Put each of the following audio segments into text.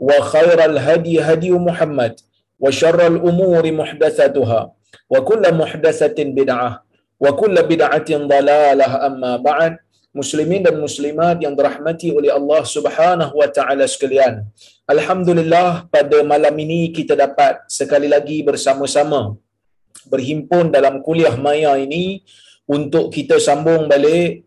وخير الهدي هدي محمد وشر الأمور محدثاتها وكل محدثة بدعة وكل بدعة ضلالة أما بعد muslimin dan muslimat yang dirahmati oleh Allah Subhanahu wa taala sekalian. Alhamdulillah pada malam ini kita dapat sekali lagi bersama-sama berhimpun dalam kuliah maya ini untuk kita sambung balik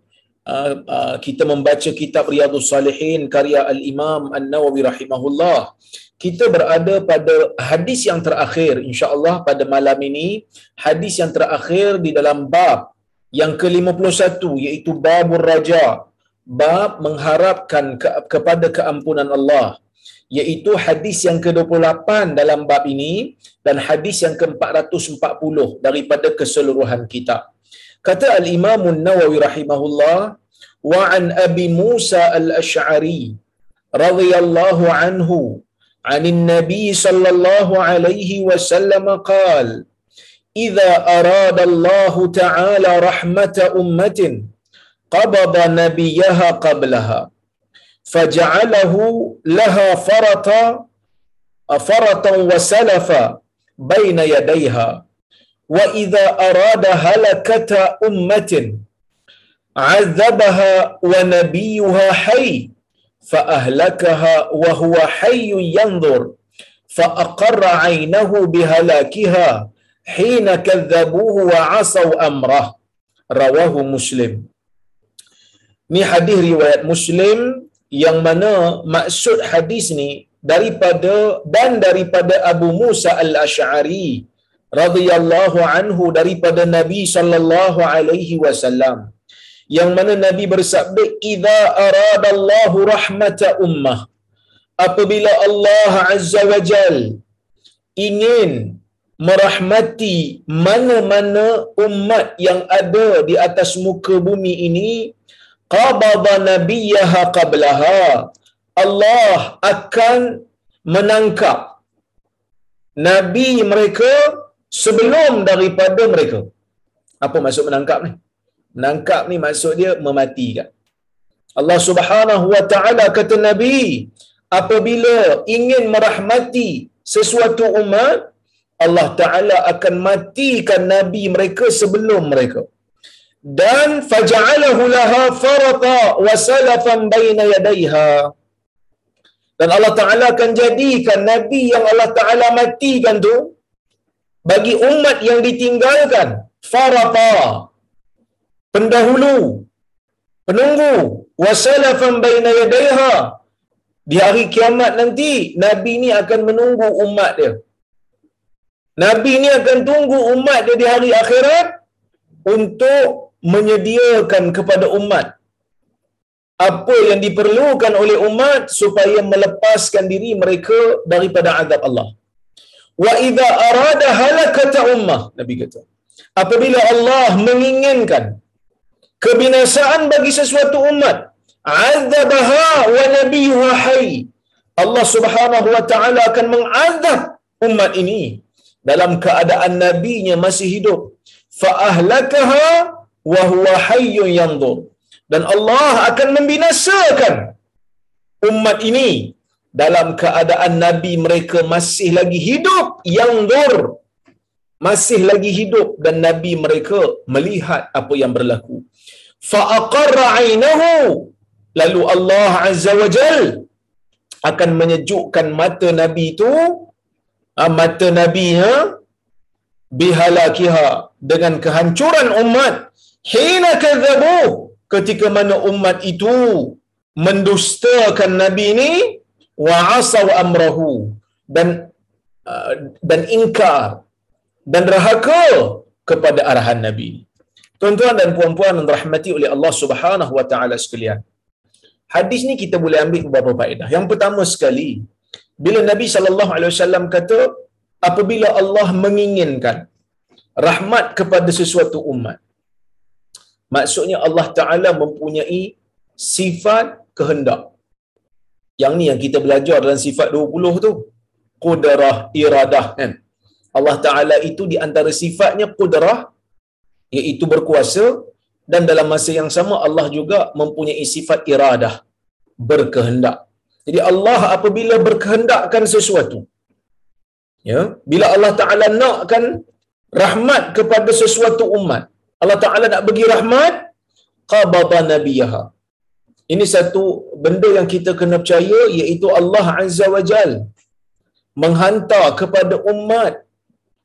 Uh, uh, kita membaca kitab Riyadhus Salihin karya Al-Imam An-Nawawi rahimahullah. Kita berada pada hadis yang terakhir insya-Allah pada malam ini, hadis yang terakhir di dalam bab yang ke-51 iaitu babur raja, bab mengharapkan ke, kepada keampunan Allah. Iaitu hadis yang ke-28 dalam bab ini dan hadis yang ke-440 daripada keseluruhan kitab. Kata Al-Imam An-Nawawi rahimahullah wa an Abi Musa Al-Asy'ari radhiyallahu anhu عن النبي صلى الله عليه وسلم قال إذا أراد الله تعالى رحمة أمة قبض نبيها قبلها فجعله لها فرطا فرطا وسلفا بين يديها wa idza arada halakata ummatin azabaha wa nabiyuha hayy fa ahlakaha wa huwa hayy yanzur fa aqarra aynahu bihalakiha hina kadzabuhu wa asaw amrah. Rawahu muslim. Ni hadis riwayat muslim yang mana maksud hadis ni daripada dan daripada Abu Musa al-Ash'ari radhiyallahu anhu daripada Nabi sallallahu alaihi wasallam yang mana Nabi bersabda idza aradallahu rahmata ummah apabila Allah azza wajal ingin merahmati mana-mana umat yang ada di atas muka bumi ini qabada nabiyaha qablaha Allah akan menangkap nabi mereka sebelum daripada mereka. Apa maksud menangkap ni? Menangkap ni maksud dia mematikan. Allah Subhanahu wa taala kata Nabi, apabila ingin merahmati sesuatu umat, Allah Taala akan matikan nabi mereka sebelum mereka. Dan faja'alahu laha farata wa salafan baina yadayha. Dan Allah Taala akan jadikan nabi yang Allah Taala matikan tu bagi umat yang ditinggalkan farata pendahulu penunggu wasalafan baina yadayha di hari kiamat nanti nabi ni akan menunggu umat dia. Nabi ni akan tunggu umat dia di hari akhirat untuk menyediakan kepada umat apa yang diperlukan oleh umat supaya melepaskan diri mereka daripada azab Allah wa idza arada halakata ummah. Nabi kata apabila Allah menginginkan kebinasaan bagi sesuatu umat azabaha wa nabiyuha hayy Allah Subhanahu wa taala akan mengazab umat ini dalam keadaan nabinya masih hidup. Fa ahlakaha wa huwa hayyun yanzur. Dan Allah akan membinasakan umat ini dalam keadaan nabi mereka masih lagi hidup yang dur. Masih lagi hidup dan nabi mereka melihat apa yang berlaku. Fa aqarra ainahu lalu Allah azza wa jal akan menyejukkan mata nabi itu. Ah, mata nabinya bihalakiha. Dengan kehancuran umat. Hina kadzabu ketika mana umat itu mendustakan nabi ini wa asaw amrahu. Dan uh, dan ingkar dan rahaka kepada arahan nabi. Tuan-tuan dan puan-puan yang dirahmati oleh Allah Subhanahu wa taala sekalian. Hadis ni kita boleh ambil beberapa faedah. Yang pertama sekali bila nabi sallallahu alaihi wasallam kata apabila Allah menginginkan rahmat kepada sesuatu umat maksudnya Allah taala mempunyai sifat kehendak yang ni yang kita belajar dalam sifat 20 tu. Qudrah iradah kan? Allah taala itu di antara sifatnya qudrah iaitu berkuasa. Dan dalam masa yang sama Allah juga mempunyai sifat iradah berkehendak. Jadi Allah apabila berkehendakkan sesuatu ya bila Allah taala nakkan rahmat kepada sesuatu umat Allah taala nak bagi rahmat qabada nabiyaha ini satu benda yang kita kena percaya iaitu Allah Azza wa Jal menghantar kepada umat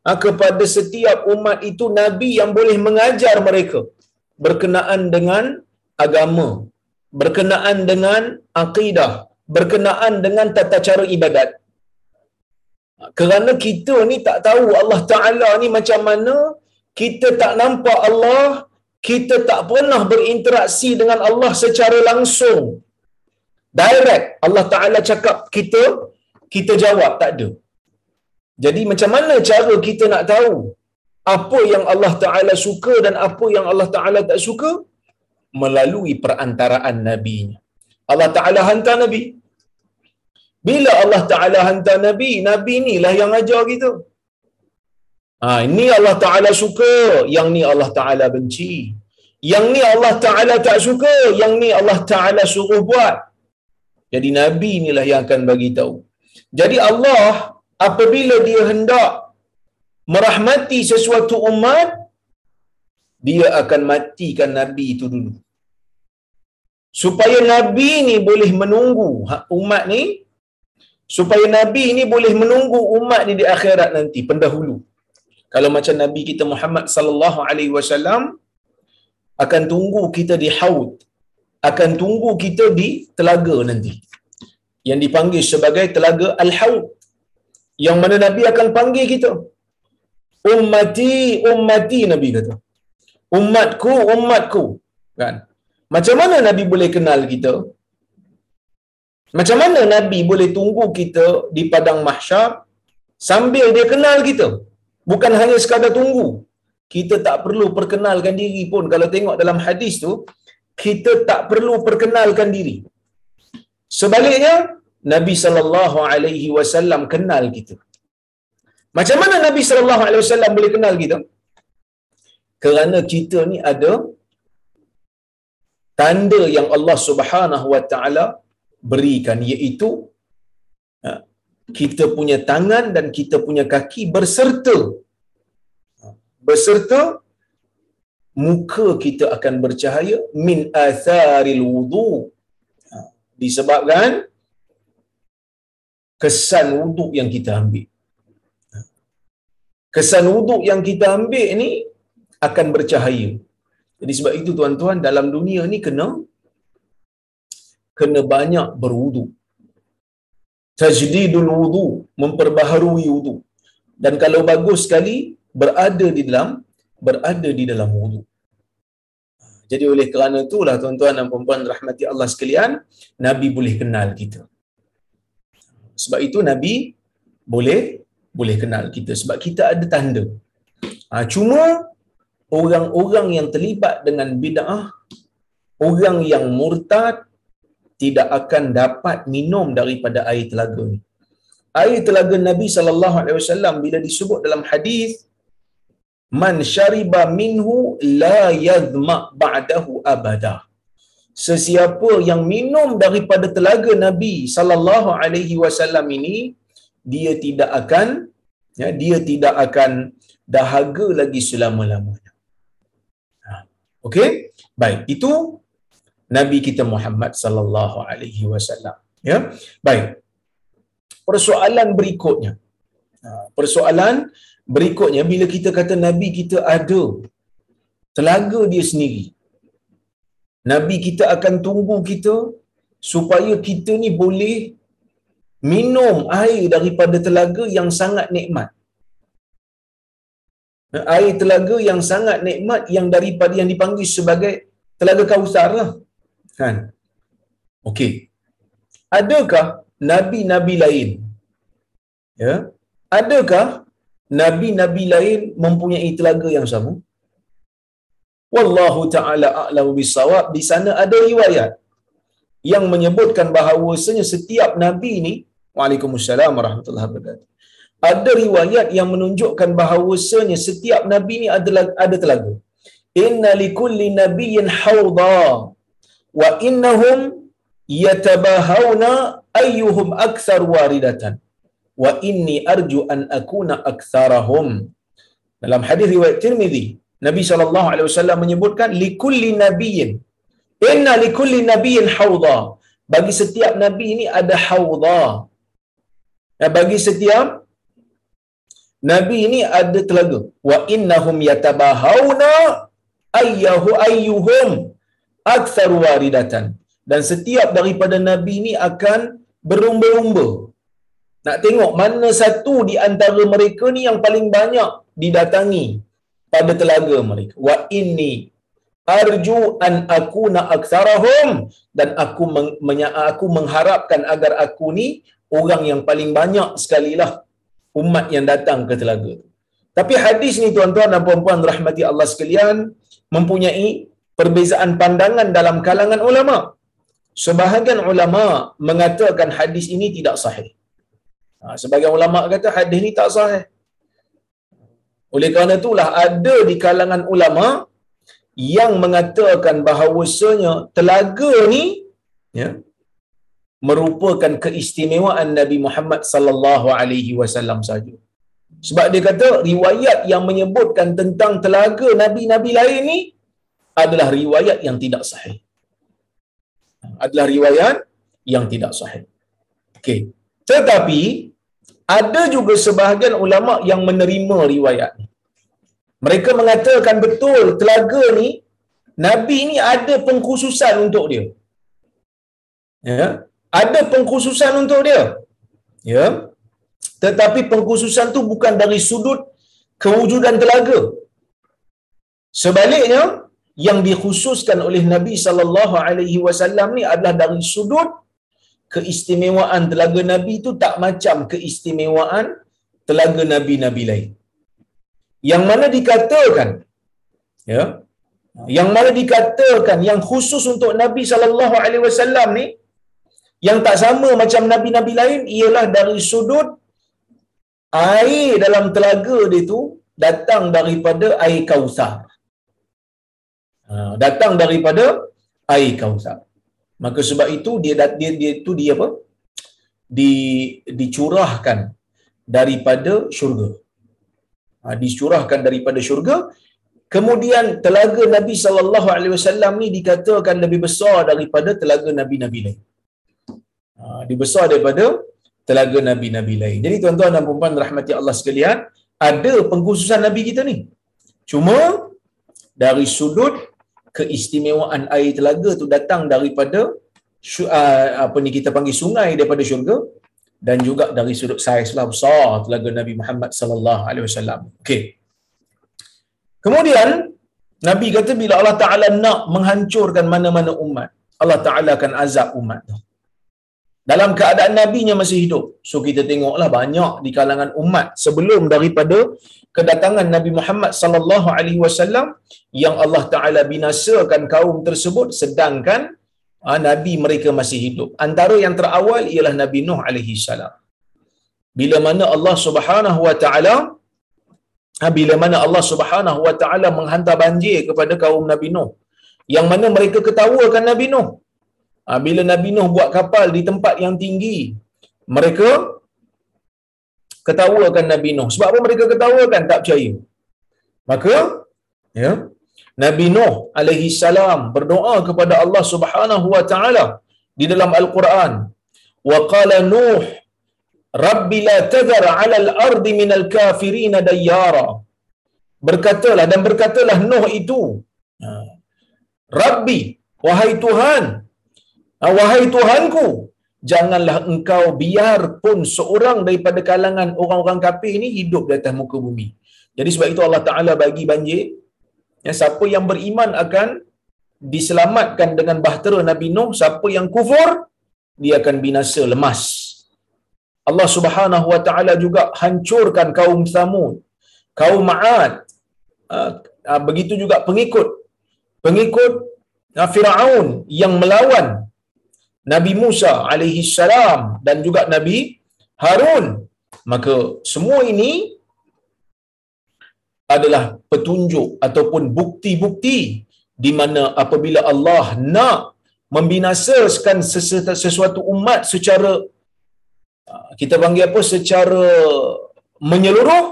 ha, kepada setiap umat itu nabi yang boleh mengajar mereka berkenaan dengan agama berkenaan dengan akidah berkenaan dengan tata cara ibadat. Kerana kita ni tak tahu Allah Taala ni macam mana kita tak nampak Allah kita tak pernah berinteraksi dengan Allah secara langsung. Direct. Allah Taala cakap kita kita jawab. Tak ada. Jadi macam mana cara kita nak tahu apa yang Allah Taala suka dan apa yang Allah Taala tak suka? Melalui perantaraan nabinya. Allah Taala hantar nabi. Bila Allah Taala hantar nabi nabi inilah yang ajar kita Ha, ini Allah Ta'ala suka, yang ni Allah Ta'ala benci. Yang ni Allah Ta'ala tak suka, yang ni Allah Ta'ala suruh buat. Jadi Nabi inilah yang akan bagi tahu. Jadi Allah apabila dia hendak merahmati sesuatu umat, dia akan matikan Nabi itu dulu. Supaya Nabi ni boleh menunggu umat ni, supaya Nabi ni boleh menunggu umat ni di akhirat nanti, pendahulu kalau macam Nabi kita Muhammad sallallahu alaihi wasallam akan tunggu kita di haud akan tunggu kita di telaga nanti. Yang dipanggil sebagai telaga al-haud yang mana Nabi akan panggil kita. Ummati ummati Nabi kata. Umatku umatku kan? Macam mana Nabi boleh kenal kita? Macam mana Nabi boleh tunggu kita di padang mahsyar sambil dia kenal kita bukan hanya sekadar tunggu. Kita tak perlu perkenalkan diri pun. Kalau tengok dalam hadis tu kita tak perlu perkenalkan diri. Sebaliknya Nabi sallallahu alaihi wasallam kenal kita. Macam mana Nabi sallallahu alaihi wasallam boleh kenal kita? Kerana kita ni ada tanda yang Allah Subhanahu wa taala berikan iaitu kita punya tangan dan kita punya kaki berserta. Berserta muka kita akan bercahaya min atharil wudu. Ha, disebabkan kesan wudu yang kita ambil. Ha. kesan wudu yang kita ambil ni akan bercahaya. Jadi sebab itu tuan-tuan dalam dunia ni kena kena banyak berwudu tajdidul wudu memperbaharui wudu. Dan kalau bagus sekali berada di dalam berada di dalam wudu. Jadi oleh kerana itulah tuan-tuan dan puan-puan rahmati Allah sekalian nabi boleh kenal kita. Sebab itu nabi boleh boleh kenal kita. Sebab kita ada tanda. Ha, cuma orang-orang yang terlibat dengan bid'ah orang yang murtad tidak akan dapat minum daripada air telaga ni. Air telaga Nabi sallallahu alaihi wasallam bila disebut dalam hadis man syariba minhu la yadhma ba'dahu abada. Sesiapa yang minum daripada telaga nabi sallallahu alaihi wasallam ini dia tidak akan ya dia tidak akan dahaga lagi selama-lamanya. Ha, okey? Baik itu nabi kita Muhammad sallallahu alaihi wasallam. Ya? Baik. Persoalan berikutnya. Ha, persoalan berikutnya bila kita kata nabi kita ada telaga dia sendiri nabi kita akan tunggu kita supaya kita ni boleh minum air daripada telaga yang sangat nikmat. Ha, air telaga yang sangat nikmat yang daripada yang dipanggil sebagai telaga kausar lah kan? Okey. Adakah nabi-nabi lain? Ya? Adakah nabi-nabi lain mempunyai telaga yang sama? Wallahu taala a'lamu bisawab di sana ada riwayat yang menyebutkan bahawasanya setiap nabi ni Waalaikumsalam warahmatullahi wabarakatuh. Ada riwayat yang menunjukkan bahawasanya setiap nabi ni adalah ada telaga. Inna likulli nabiyyin hawdha wa innahum yatabahawna ayyuhum akthar waridatan. Wa inni arju an akuna aktsarahum dalam hadis riwayat Tirmizi Nabi sallallahu alaihi wasallam menyebutkan likulli nabiyyin. Inna likulli nabiyyin hawdha. Bagi setiap nabi ini ada hawdha. Ya, bagi setiap nabi ini ada telaga. Wa innahum yatabahawna ayyahu ayyuhum aktsar waridatan. Dan setiap daripada nabi ini akan berlumba-lumba nak tengok mana satu di antara mereka ni yang paling banyak didatangi pada telaga mereka. Wa inni arju an akuna aktsarahum dan aku meng, aku mengharapkan agar aku ni orang yang paling banyak sekali lah umat yang datang ke telaga Tapi hadis ni tuan-tuan dan puan-puan rahmati Allah sekalian mempunyai perbezaan pandangan dalam kalangan ulama. Sebahagian ulama mengatakan hadis ini tidak sahih. Ha, sebagian ulama kata hadis ni tak sahih. Oleh kerana itulah ada di kalangan ulama yang mengatakan bahawasanya telaga ni ya merupakan keistimewaan Nabi Muhammad sallallahu alaihi wasallam saja. Sebab dia kata riwayat yang menyebutkan tentang telaga nabi-nabi lain ni adalah riwayat yang tidak sahih. Adalah riwayat yang tidak sahih. Okey. Tetapi ada juga sebahagian ulama yang menerima riwayat ni. Mereka mengatakan betul telaga ni Nabi ni ada pengkhususan untuk dia. Ya, ada pengkhususan untuk dia. Ya. Tetapi pengkhususan tu bukan dari sudut kewujudan telaga. Sebaliknya, yang dikhususkan oleh Nabi sallallahu alaihi wasallam ni adalah dari sudut keistimewaan telaga Nabi itu tak macam keistimewaan telaga Nabi-Nabi lain. Yang mana dikatakan, ya, yang mana dikatakan yang khusus untuk Nabi sallallahu alaihi wasallam ni yang tak sama macam Nabi-Nabi lain ialah dari sudut air dalam telaga dia tu datang daripada air kausar. Ha, datang daripada air kausar. Maka sebab itu dia dia dia itu dia apa? Di dicurahkan daripada syurga. Ha, dicurahkan daripada syurga. Kemudian telaga Nabi sallallahu alaihi wasallam ni dikatakan lebih besar daripada telaga nabi-nabi lain. Ha, dia besar daripada telaga nabi-nabi lain. Jadi tuan-tuan dan puan-puan rahmati Allah sekalian, ada pengkhususan nabi kita ni. Cuma dari sudut keistimewaan air telaga tu datang daripada uh, apa ni kita panggil sungai daripada syurga dan juga dari sudut saiz lah besar telaga Nabi Muhammad sallallahu alaihi wasallam. Okey. Kemudian Nabi kata bila Allah Taala nak menghancurkan mana-mana umat, Allah Taala akan azab umat tu. Dalam keadaan nabinya masih hidup. So kita tengoklah banyak di kalangan umat sebelum daripada kedatangan Nabi Muhammad sallallahu alaihi wasallam yang Allah Taala binasakan kaum tersebut sedangkan uh, nabi mereka masih hidup. Antara yang terawal ialah Nabi Nuh alaihi salam. Bila mana Allah Subhanahu wa taala Ha, bila mana Allah Subhanahu Wa Taala menghantar banjir kepada kaum Nabi Nuh, yang mana mereka ketawakan Nabi Nuh. Ha, bila Nabi Nuh buat kapal di tempat yang tinggi, mereka ketawakan Nabi Nuh. Sebab apa mereka ketawakan? Tak percaya. Maka, ya, Nabi Nuh alaihi salam berdoa kepada Allah Subhanahu wa taala di dalam Al-Quran. Wa qala Nuh Rabbi la tadhar 'ala al-ardi min al-kafirin dayyara. Berkatalah dan berkatalah Nuh itu. Rabbi, wahai Tuhan, ha, wahai Tuhanku, janganlah engkau biar pun seorang daripada kalangan orang-orang kafir ini hidup di atas muka bumi. Jadi sebab itu Allah Taala bagi banjir. Ya, siapa yang beriman akan diselamatkan dengan bahtera Nabi Nuh, siapa yang kufur dia akan binasa lemas. Allah Subhanahu wa taala juga hancurkan kaum Samud, kaum Ma'ad. Ah, ah, begitu juga pengikut pengikut ah, Firaun yang melawan Nabi Musa alaihi salam dan juga Nabi Harun. Maka semua ini adalah petunjuk ataupun bukti-bukti di mana apabila Allah nak membinasakan sesuatu umat secara kita panggil apa secara menyeluruh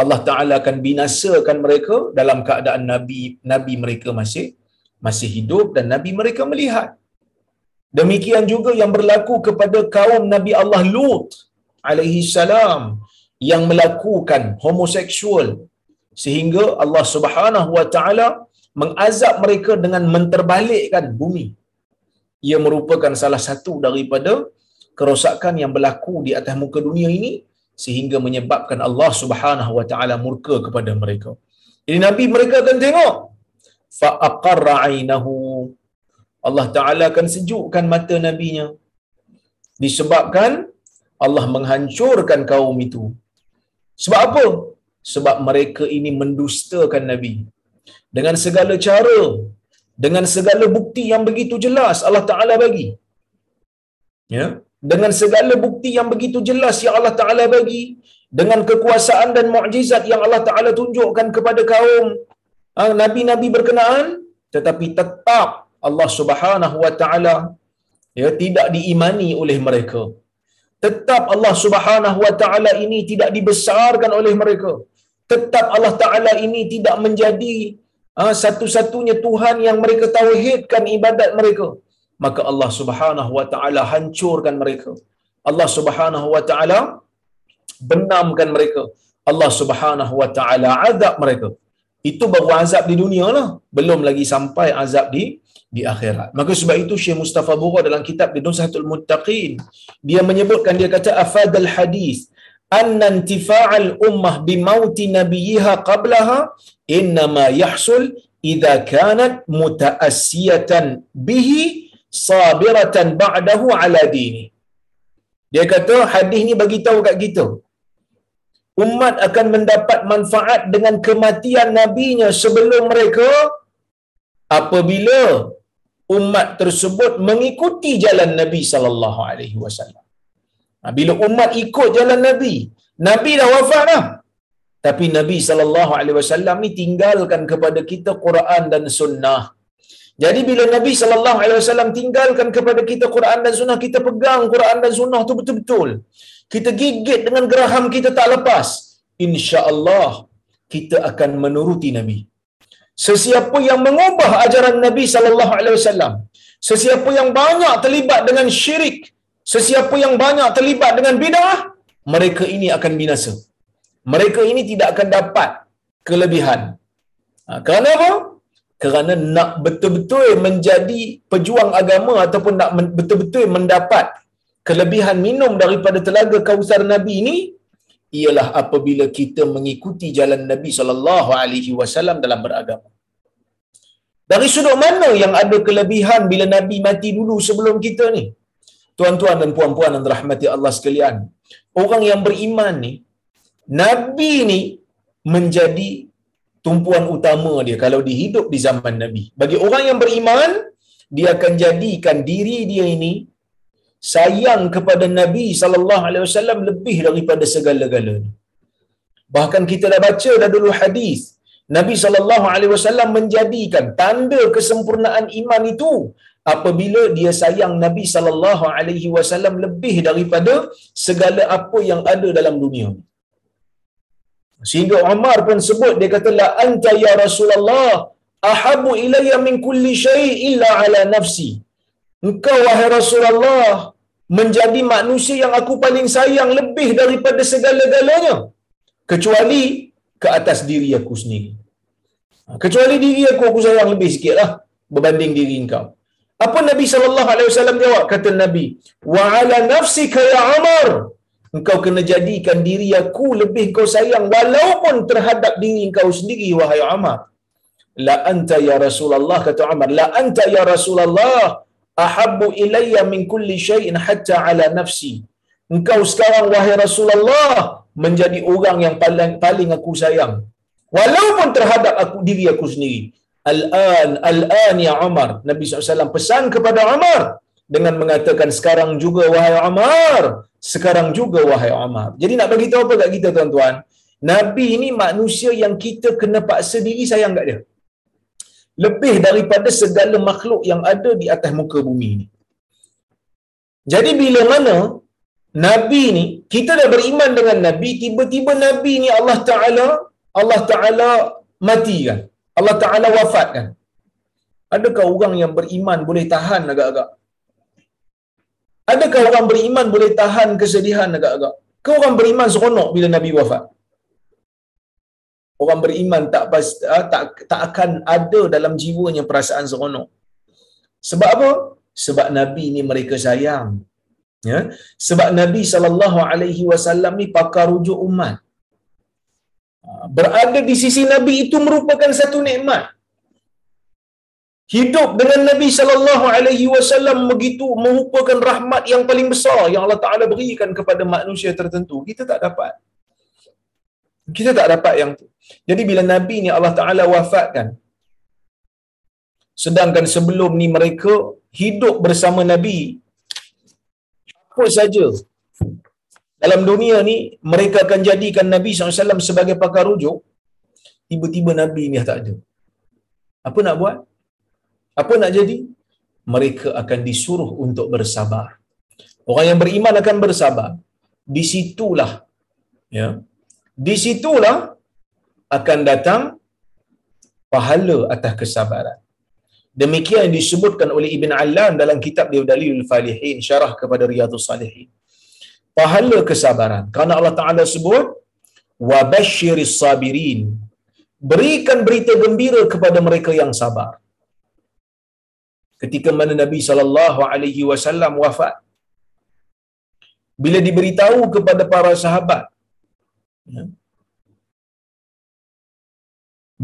Allah Taala akan binasakan mereka dalam keadaan nabi nabi mereka masih masih hidup dan nabi mereka melihat demikian juga yang berlaku kepada kaum Nabi Allah Lut alaihi salam yang melakukan homoseksual sehingga Allah Subhanahu wa taala mengazab mereka dengan menterbalikkan bumi ia merupakan salah satu daripada kerosakan yang berlaku di atas muka dunia ini sehingga menyebabkan Allah Subhanahu wa taala murka kepada mereka. Jadi nabi mereka akan tengok fa aqarra ainahu Allah taala akan sejukkan mata nabinya disebabkan Allah menghancurkan kaum itu. Sebab apa? Sebab mereka ini mendustakan nabi. Dengan segala cara, dengan segala bukti yang begitu jelas Allah Taala bagi. Ya, dengan segala bukti yang begitu jelas yang Allah Taala bagi dengan kekuasaan dan mukjizat yang Allah Taala tunjukkan kepada kaum ha, nabi-nabi berkenaan tetapi tetap Allah Subhanahu wa taala ya tidak diimani oleh mereka tetap Allah Subhanahu wa taala ini tidak dibesarkan oleh mereka tetap Allah taala ini tidak menjadi ha, satu-satunya Tuhan yang mereka tauhidkan ibadat mereka maka Allah Subhanahu wa taala hancurkan mereka. Allah Subhanahu wa taala benamkan mereka. Allah Subhanahu wa taala azab mereka. Itu baru azab di dunia lah. Belum lagi sampai azab di di akhirat. Maka sebab itu Syekh Mustafa Bura dalam kitab di Muttaqin dia menyebutkan dia kata afadal hadis anna intifa'al ummah bi mauti nabiyha qablaha inma yahsul idza kanat mutaassiyatan bihi sabiratan ba'dahu ala dini. Dia kata hadis ni bagi tahu kat kita. Umat akan mendapat manfaat dengan kematian nabinya sebelum mereka apabila umat tersebut mengikuti jalan Nabi sallallahu alaihi wasallam. Ha, bila umat ikut jalan Nabi, Nabi dah wafat dah. Tapi Nabi sallallahu alaihi wasallam ni tinggalkan kepada kita Quran dan sunnah. Jadi bila Nabi sallallahu alaihi wasallam tinggalkan kepada kita Quran dan Sunnah, kita pegang Quran dan Sunnah tu betul-betul. Kita gigit dengan geraham kita tak lepas. Insya-Allah kita akan menuruti Nabi. Sesiapa yang mengubah ajaran Nabi sallallahu alaihi wasallam, sesiapa yang banyak terlibat dengan syirik, sesiapa yang banyak terlibat dengan bidah, mereka ini akan binasa. Mereka ini tidak akan dapat kelebihan. Ha, kerana apa? kerana nak betul-betul menjadi pejuang agama ataupun nak betul-betul mendapat kelebihan minum daripada telaga kausar Nabi ini ialah apabila kita mengikuti jalan Nabi sallallahu alaihi wasallam dalam beragama. Dari sudut mana yang ada kelebihan bila Nabi mati dulu sebelum kita ni? Tuan-tuan dan puan-puan yang dirahmati Allah sekalian, orang yang beriman ni Nabi ni menjadi tumpuan utama dia kalau dihidup di zaman Nabi. Bagi orang yang beriman, dia akan jadikan diri dia ini sayang kepada Nabi sallallahu alaihi wasallam lebih daripada segala-galanya. Bahkan kita dah baca dah dulu hadis Nabi sallallahu alaihi wasallam menjadikan tanda kesempurnaan iman itu apabila dia sayang Nabi sallallahu alaihi wasallam lebih daripada segala apa yang ada dalam dunia Sehingga Umar pun sebut dia kata la anta ya Rasulullah ahabu ilayya min kulli syai illa ala nafsi. Engkau wahai Rasulullah menjadi manusia yang aku paling sayang lebih daripada segala-galanya kecuali ke atas diri aku sendiri. Kecuali diri aku aku sayang lebih sikitlah berbanding diri engkau. Apa Nabi sallallahu alaihi wasallam jawab? Kata Nabi, "Wa ala nafsika ya Umar." Engkau kena jadikan diri aku lebih kau sayang walaupun terhadap diri engkau sendiri wahai Umar. La anta ya Rasulullah kata Umar, la anta ya Rasulullah ahabbu ilayya min kulli syai'in hatta ala nafsi. Engkau sekarang wahai Rasulullah menjadi orang yang paling paling aku sayang walaupun terhadap aku diri aku sendiri. Al-an al-an ya Umar. Nabi SAW pesan kepada Umar dengan mengatakan sekarang juga wahai Umar, sekarang juga wahai Umar. Jadi nak bagi tahu apa kat kita tuan-tuan? Nabi ini manusia yang kita kena paksa diri sayang kat dia. Lebih daripada segala makhluk yang ada di atas muka bumi ini. Jadi bila mana Nabi ni, kita dah beriman dengan Nabi, tiba-tiba Nabi ni Allah Ta'ala, Allah Ta'ala mati kan? Allah Ta'ala wafat kan? Adakah orang yang beriman boleh tahan agak-agak? Adakah orang beriman boleh tahan kesedihan agak-agak? Ke orang beriman seronok bila Nabi wafat? Orang beriman tak pas, ah, tak tak akan ada dalam jiwanya perasaan seronok. Sebab apa? Sebab Nabi ni mereka sayang. Ya. Sebab Nabi sallallahu alaihi wasallam ni pakar rujuk umat. Ah, berada di sisi Nabi itu merupakan satu nikmat hidup dengan Nabi sallallahu alaihi wasallam begitu merupakan rahmat yang paling besar yang Allah Taala berikan kepada manusia tertentu kita tak dapat kita tak dapat yang tu jadi bila nabi ni Allah Taala wafatkan sedangkan sebelum ni mereka hidup bersama nabi apa saja dalam dunia ni mereka akan jadikan Nabi SAW sebagai pakar rujuk tiba-tiba Nabi ni tak ada apa nak buat apa nak jadi? Mereka akan disuruh untuk bersabar. Orang yang beriman akan bersabar. Di situlah ya. Di situlah akan datang pahala atas kesabaran. Demikian yang disebutkan oleh Ibn Allan dalam kitab dia Dalilul Falihin syarah kepada Riyadhus Salihin. Pahala kesabaran. Karena Allah Taala sebut wa basyiris sabirin. Berikan berita gembira kepada mereka yang sabar ketika mana Nabi sallallahu alaihi wasallam wafat bila diberitahu kepada para sahabat ya,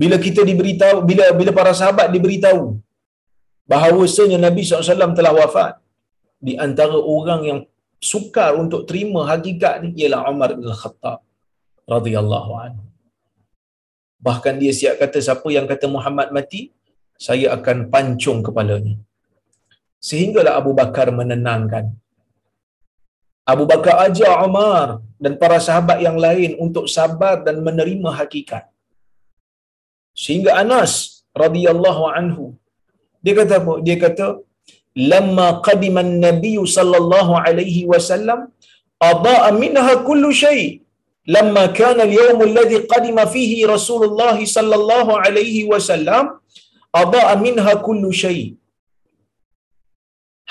bila kita diberitahu bila bila para sahabat diberitahu bahawasanya Nabi SAW telah wafat di antara orang yang sukar untuk terima hakikat ni ialah Umar bin Khattab radhiyallahu anhu bahkan dia siap kata siapa yang kata Muhammad mati saya akan pancung kepalanya. Sehinggalah Abu Bakar menenangkan. Abu Bakar ajar Umar dan para sahabat yang lain untuk sabar dan menerima hakikat. Sehingga Anas radhiyallahu anhu dia kata apa? Dia kata lamma qadima an-nabiy sallallahu alaihi wasallam adaa minha kullu shay. Lamma kana al-yawm alladhi qadima fihi Rasulullah sallallahu alaihi wasallam adaa minha kullu shay.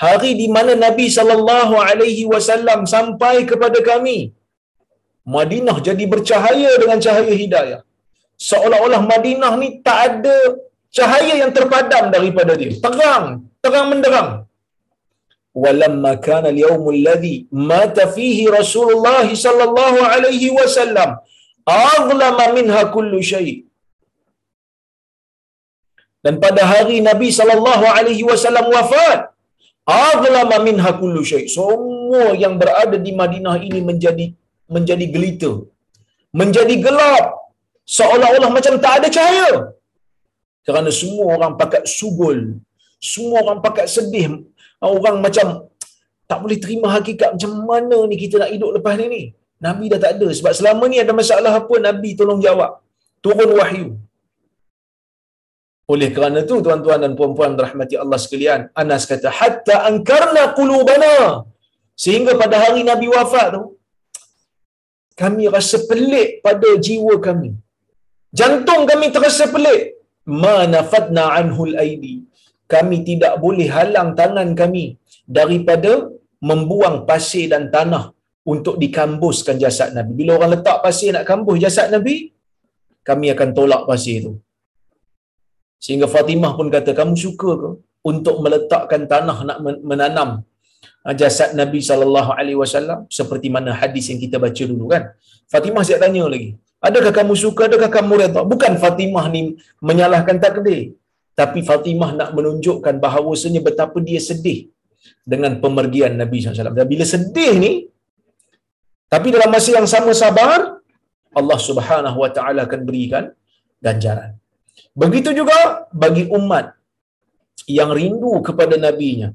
Hari di mana Nabi sallallahu alaihi wasallam sampai kepada kami Madinah jadi bercahaya dengan cahaya hidayah seolah-olah Madinah ni tak ada cahaya yang terpadam daripada dia. Terang terang menderang. Walamma kana al-yawm alladhi mata fihi Rasulullah sallallahu alaihi wasallam aghlama minha kullu shay' dan pada hari Nabi sallallahu alaihi wasallam wafat aghlama minha kullu syai semua yang berada di Madinah ini menjadi menjadi gelita menjadi gelap seolah-olah macam tak ada cahaya kerana semua orang pakai sugul semua orang pakai sedih orang macam tak boleh terima hakikat macam mana ni kita nak hidup lepas ni ni Nabi dah tak ada. Sebab selama ni ada masalah apa, Nabi tolong jawab. Turun wahyu. Oleh kerana tu tuan-tuan dan puan-puan rahmati Allah sekalian, Anas kata hatta ankarna qulubana sehingga pada hari Nabi wafat tu kami rasa pelik pada jiwa kami. Jantung kami terasa pelik. Ma nafadna anhul aidi. Kami tidak boleh halang tangan kami daripada membuang pasir dan tanah untuk dikambuskan jasad Nabi. Bila orang letak pasir nak kambus jasad Nabi, kami akan tolak pasir itu. Sehingga Fatimah pun kata, kamu suka ke untuk meletakkan tanah nak menanam ah, jasad Nabi wasallam seperti mana hadis yang kita baca dulu kan. Fatimah siap tanya lagi. Adakah kamu suka, adakah kamu redha? Bukan Fatimah ni menyalahkan takdir. Tapi Fatimah nak menunjukkan bahawasanya betapa dia sedih dengan pemergian Nabi SAW. Dan bila sedih ni, tapi dalam masa yang sama sabar, Allah Subhanahu Wa Taala akan berikan ganjaran. Begitu juga bagi umat yang rindu kepada nabinya.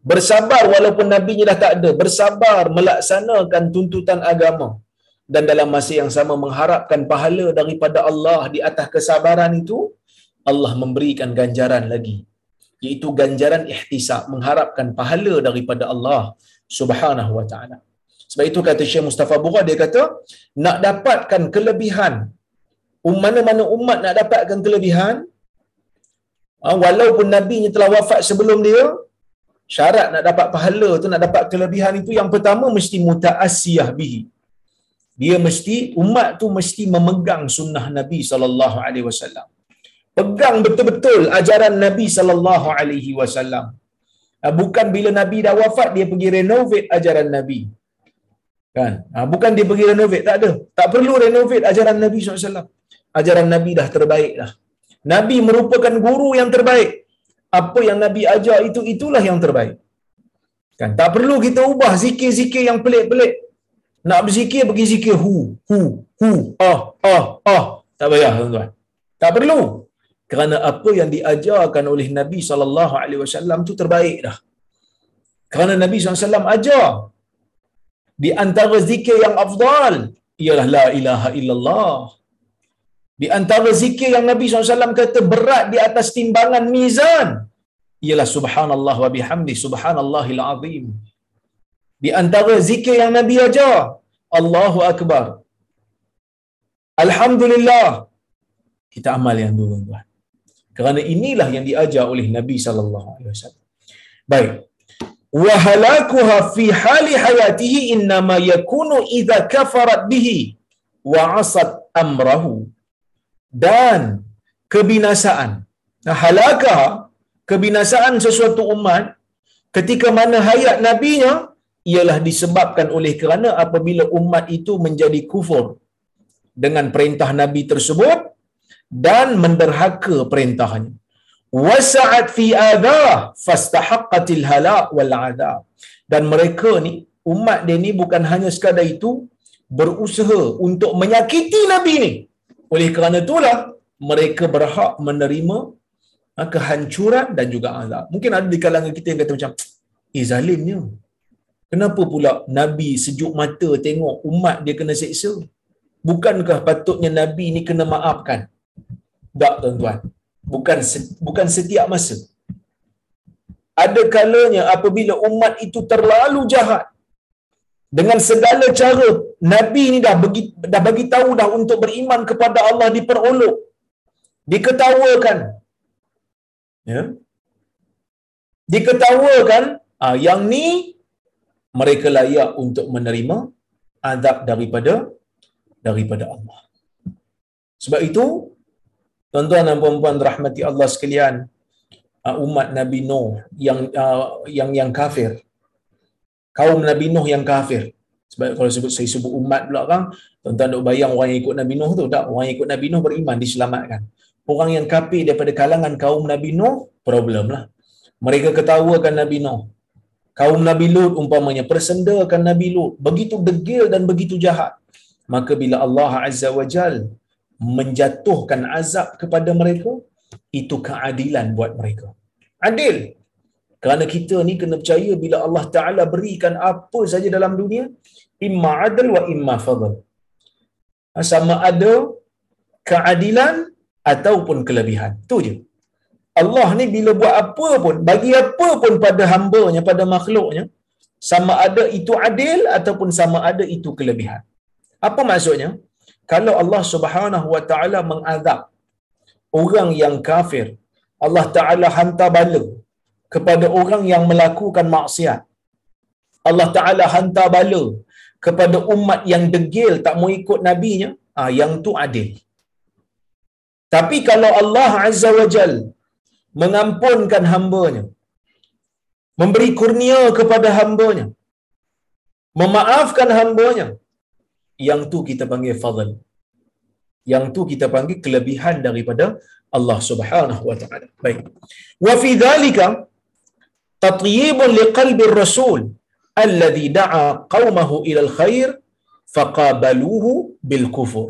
Bersabar walaupun nabinya dah tak ada, bersabar melaksanakan tuntutan agama dan dalam masa yang sama mengharapkan pahala daripada Allah di atas kesabaran itu, Allah memberikan ganjaran lagi. Iaitu ganjaran ihtisab, mengharapkan pahala daripada Allah Subhanahu wa taala. Sebab itu kata Syekh Mustafa Bura dia kata nak dapatkan kelebihan um, mana-mana umat nak dapatkan kelebihan ha, walaupun Nabi nya telah wafat sebelum dia syarat nak dapat pahala tu nak dapat kelebihan itu yang pertama mesti mutaassiyah bihi dia mesti umat tu mesti memegang sunnah Nabi sallallahu alaihi wasallam pegang betul-betul ajaran Nabi sallallahu alaihi wasallam ha, bukan bila Nabi dah wafat dia pergi renovate ajaran Nabi kan ha, bukan dia pergi renovate tak ada tak perlu renovate ajaran Nabi SAW ajaran Nabi dah terbaik dah. Nabi merupakan guru yang terbaik. Apa yang Nabi ajar itu, itulah yang terbaik. Kan? Tak perlu kita ubah zikir-zikir yang pelik-pelik. Nak berzikir, pergi zikir hu, hu, hu, ah, ah, ah. Tak payah, tuan-tuan. Tak perlu. Kerana apa yang diajarkan oleh Nabi SAW itu terbaik dah. Kerana Nabi SAW ajar. Di antara zikir yang afdal, ialah la ilaha illallah. Di antara zikir yang Nabi SAW kata berat di atas timbangan mizan. Ialah subhanallah wa bihamdi subhanallahil azim. Di antara zikir yang Nabi ajar. Allahu Akbar. Alhamdulillah. Kita amal yang dulu tuan. Kerana inilah yang diajar oleh Nabi sallallahu alaihi wasallam. Baik. Wa halakuha fi hali hayatihi inna ma yakunu idza kafarat bihi wa asat amrahu dan kebinasaan. Nah, halakah kebinasaan sesuatu umat ketika mana hayat nabinya ialah disebabkan oleh kerana apabila umat itu menjadi kufur dengan perintah nabi tersebut dan menderhaka perintahnya wasa'at fi adha fastahaqqatil halak wal adab dan mereka ni umat dia ni bukan hanya sekadar itu berusaha untuk menyakiti nabi ni oleh kerana itulah mereka berhak menerima ha, kehancuran dan juga azab. Mungkin ada di kalangan kita yang kata macam, eh zalimnya. Kenapa pula Nabi sejuk mata tengok umat dia kena seksa? Bukankah patutnya Nabi ni kena maafkan? Tak tuan-tuan. Bukan bukan setiap masa. Ada kalanya apabila umat itu terlalu jahat, dengan segala cara nabi ni dah bagi dah bagi tahu dah untuk beriman kepada Allah diperolok diketawakan ya diketawakan ah yang ni mereka layak untuk menerima azab daripada daripada Allah sebab itu tuan-tuan dan puan-puan rahmati Allah sekalian ah, umat Nabi Nuh yang uh, yang yang kafir kaum Nabi Nuh yang kafir. Sebab kalau sebut saya sebut umat pula kan, tuan-tuan nak bayang orang yang ikut Nabi Nuh tu tak? Orang yang ikut Nabi Nuh beriman diselamatkan. Orang yang kafir daripada kalangan kaum Nabi Nuh, problem lah. Mereka ketawakan Nabi Nuh. Kaum Nabi Lut umpamanya persendakan Nabi Lut. Begitu degil dan begitu jahat. Maka bila Allah Azza wa Jal menjatuhkan azab kepada mereka, itu keadilan buat mereka. Adil. Kerana kita ni kena percaya bila Allah Ta'ala berikan apa saja dalam dunia, imma adl wa imma fadl. Ha, sama ada keadilan ataupun kelebihan. Tu je. Allah ni bila buat apa pun, bagi apa pun pada hamba-Nya, pada makhluknya, sama ada itu adil ataupun sama ada itu kelebihan. Apa maksudnya? Kalau Allah Subhanahu Wa Taala mengazab orang yang kafir, Allah Taala hantar bala kepada orang yang melakukan maksiat. Allah Taala hantar bala kepada umat yang degil tak mau ikut nabinya, ah yang tu adil. Tapi kalau Allah Azza wa Jal mengampunkan hambanya, memberi kurnia kepada hambanya, memaafkan hambanya, yang tu kita panggil fadl. Yang tu kita panggil kelebihan daripada Allah Subhanahu wa taala. Baik. Wa fi dhalika tatyibun liqalbi rasul alladhi da'a qaumahu ila al-khair faqabaluhu bil kufur.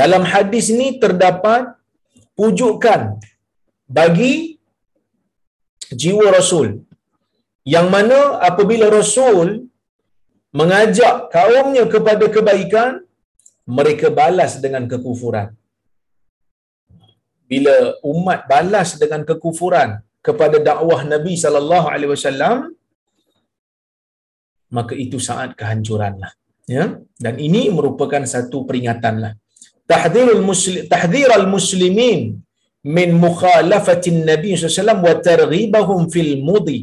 Dalam hadis ini terdapat pujukan bagi jiwa Rasul. Yang mana apabila Rasul mengajak kaumnya kepada kebaikan, mereka balas dengan kekufuran. Bila umat balas dengan kekufuran kepada dakwah Nabi sallallahu alaihi wasallam, maka itu saat kehancuranlah. Ya, dan ini merupakan satu peringatanlah. Tahdhirul muslim tahdhirul muslimin min mukhalafatin Nabi sallallahu wa targhibahum fil mudi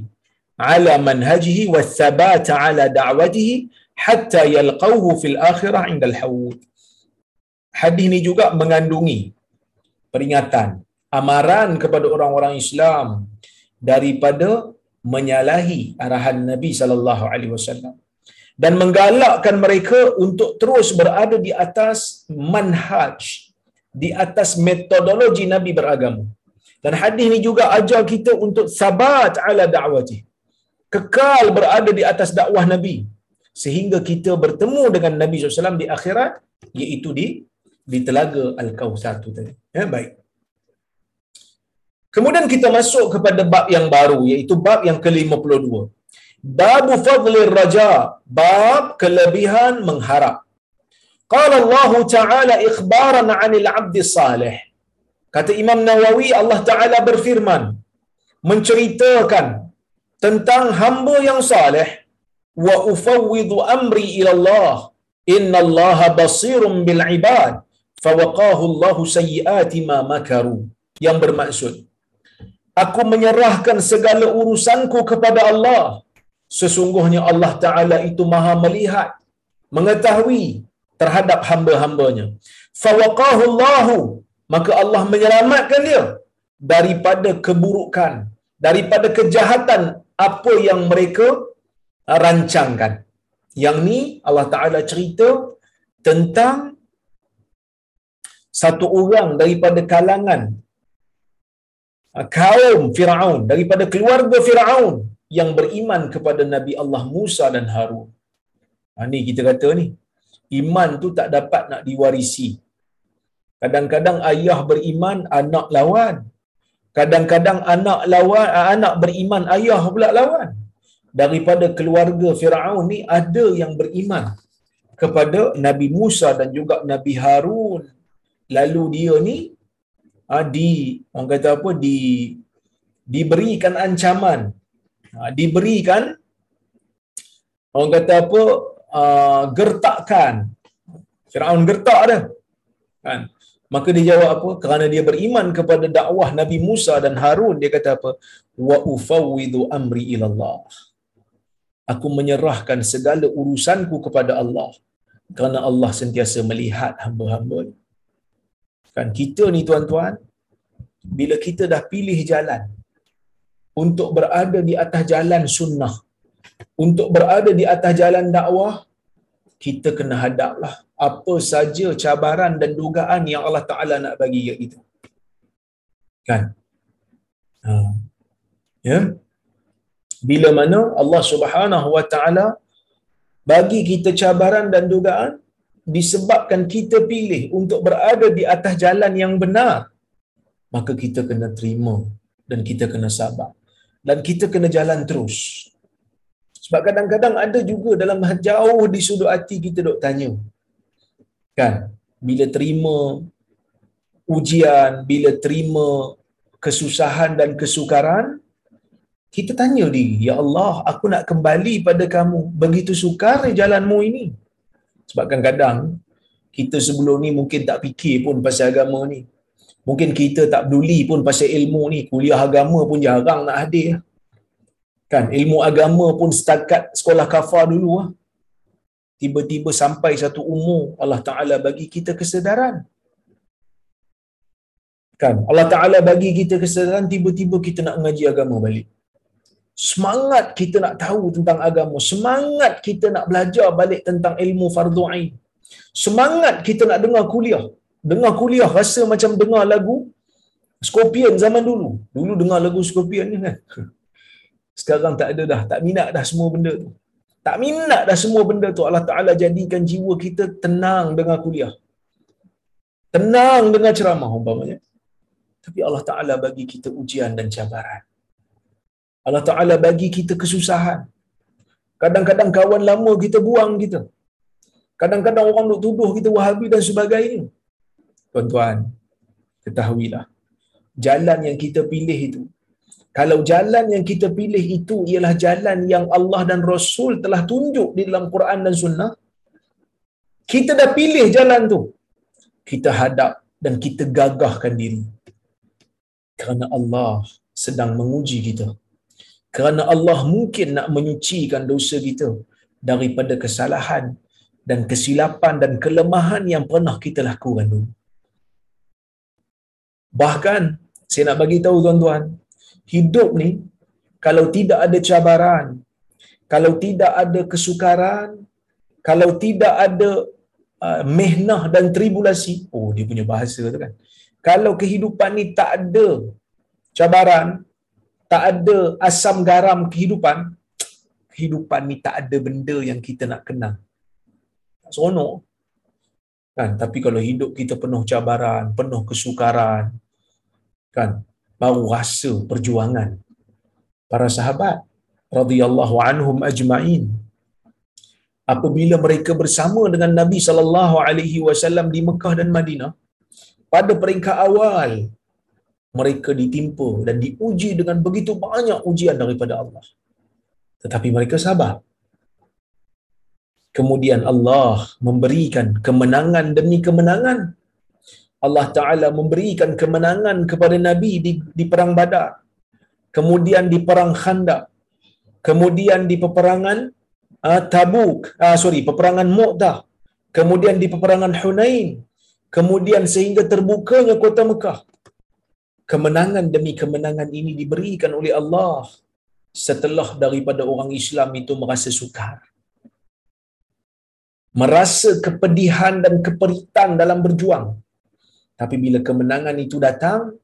ala manhajihi wa thabat ala da'watihi hatta yalqawhu fil akhirah inda al-hawd. Hadis ini juga mengandungi peringatan, amaran kepada orang-orang Islam daripada menyalahi arahan Nabi sallallahu alaihi wasallam dan menggalakkan mereka untuk terus berada di atas manhaj di atas metodologi Nabi beragama. Dan hadis ini juga ajar kita untuk sabat ala da'wati. Kekal berada di atas dakwah Nabi sehingga kita bertemu dengan Nabi SAW di akhirat iaitu di di telaga Al-Kautsar tu tadi. Ya, baik. Kemudian kita masuk kepada bab yang baru iaitu bab yang ke-52. Bab fadlir raja, bab kelebihan mengharap. Qala Allah Ta'ala ikhbaran 'anil 'abdi salih. Kata Imam Nawawi Allah Ta'ala berfirman menceritakan tentang hamba yang saleh wa ufawwidu amri ila Allah. Inna Allah basirun bil ibad. Fawaqahu Allah sayyiati ma makaru. Yang bermaksud aku menyerahkan segala urusanku kepada Allah. Sesungguhnya Allah Ta'ala itu maha melihat mengetahui terhadap hamba-hambanya. Allahu maka Allah menyelamatkan dia daripada keburukan, daripada kejahatan apa yang mereka rancangkan. Yang ni Allah Taala cerita tentang satu orang daripada kalangan kaum Firaun daripada keluarga Firaun yang beriman kepada Nabi Allah Musa dan Harun. Ha, ni kita kata ni iman tu tak dapat nak diwarisi. Kadang-kadang ayah beriman, anak lawan. Kadang-kadang anak lawan, anak beriman, ayah pula lawan. Daripada keluarga Firaun ni ada yang beriman kepada Nabi Musa dan juga Nabi Harun. Lalu dia ni ah, di orang kata apa di diberikan ancaman. Ah, diberikan orang kata apa uh, gertakkan. Firaun gertak dia. Kan? Maka dia jawab apa? Kerana dia beriman kepada dakwah Nabi Musa dan Harun, dia kata apa? Wa ufawwidu amri ila Allah. Aku menyerahkan segala urusanku kepada Allah. Kerana Allah sentiasa melihat hamba-hamba. Kan kita ni tuan-tuan, bila kita dah pilih jalan untuk berada di atas jalan sunnah, untuk berada di atas jalan dakwah, kita kena hadaplah apa saja cabaran dan dugaan yang Allah Ta'ala nak bagi kat kita. Kan? Ha. Ya? Bila mana Allah Subhanahu Wa Ta'ala bagi kita cabaran dan dugaan disebabkan kita pilih untuk berada di atas jalan yang benar, maka kita kena terima dan kita kena sabar. Dan kita kena jalan terus Sebab kadang-kadang ada juga dalam jauh di sudut hati kita dok tanya. Kan? Bila terima ujian, bila terima kesusahan dan kesukaran, kita tanya diri, Ya Allah, aku nak kembali pada kamu. Begitu sukar jalanmu ini. Sebab kadang-kadang, kita sebelum ni mungkin tak fikir pun pasal agama ni. Mungkin kita tak peduli pun pasal ilmu ni. Kuliah agama pun jarang nak hadir. Kan, ilmu agama pun setakat sekolah kafar dulu. lah. Tiba-tiba sampai satu umur, Allah Ta'ala bagi kita kesedaran. Kan, Allah Ta'ala bagi kita kesedaran, tiba-tiba kita nak mengaji agama balik semangat kita nak tahu tentang agama, semangat kita nak belajar balik tentang ilmu fardu ain. Semangat kita nak dengar kuliah. Dengar kuliah rasa macam dengar lagu Scorpion zaman dulu. Dulu dengar lagu Scorpion ni kan. Sekarang tak ada dah, tak minat dah semua benda tu. Tak minat dah semua benda tu. Allah Ta'ala jadikan jiwa kita tenang dengar kuliah. Tenang dengar ceramah umpamanya. Tapi Allah Ta'ala bagi kita ujian dan cabaran. Allah Ta'ala bagi kita kesusahan. Kadang-kadang kawan lama kita buang kita. Kadang-kadang orang duk tuduh kita wahabi dan sebagainya. Tuan-tuan, ketahuilah. Jalan yang kita pilih itu. Kalau jalan yang kita pilih itu ialah jalan yang Allah dan Rasul telah tunjuk di dalam Quran dan Sunnah, kita dah pilih jalan tu. Kita hadap dan kita gagahkan diri. Kerana Allah sedang menguji kita kerana Allah mungkin nak menyucikan dosa kita daripada kesalahan dan kesilapan dan kelemahan yang pernah kita lakukan dulu. Bahkan saya nak bagi tahu tuan-tuan, hidup ni kalau tidak ada cabaran, kalau tidak ada kesukaran, kalau tidak ada uh, mehnah dan tribulasi, oh dia punya bahasa tu kan. Kalau kehidupan ni tak ada cabaran, tak ada asam garam kehidupan, kehidupan ni tak ada benda yang kita nak kenal. Tak seronok. Kan? Tapi kalau hidup kita penuh cabaran, penuh kesukaran, kan? Baru rasa perjuangan. Para sahabat, radhiyallahu anhum ajma'in, apabila mereka bersama dengan Nabi sallallahu alaihi wasallam di Mekah dan Madinah pada peringkat awal mereka ditimpa dan diuji dengan begitu banyak ujian daripada Allah. Tetapi mereka sabar. Kemudian Allah memberikan kemenangan demi kemenangan. Allah Ta'ala memberikan kemenangan kepada Nabi di, di Perang Badar. Kemudian di Perang Khandak. Kemudian di peperangan uh, Tabuk. Uh, sorry, peperangan Mu'tah. Kemudian di peperangan Hunain. Kemudian sehingga terbukanya kota Mekah kemenangan demi kemenangan ini diberikan oleh Allah setelah daripada orang Islam itu merasa sukar. Merasa kepedihan dan keperitan dalam berjuang. Tapi bila kemenangan itu datang,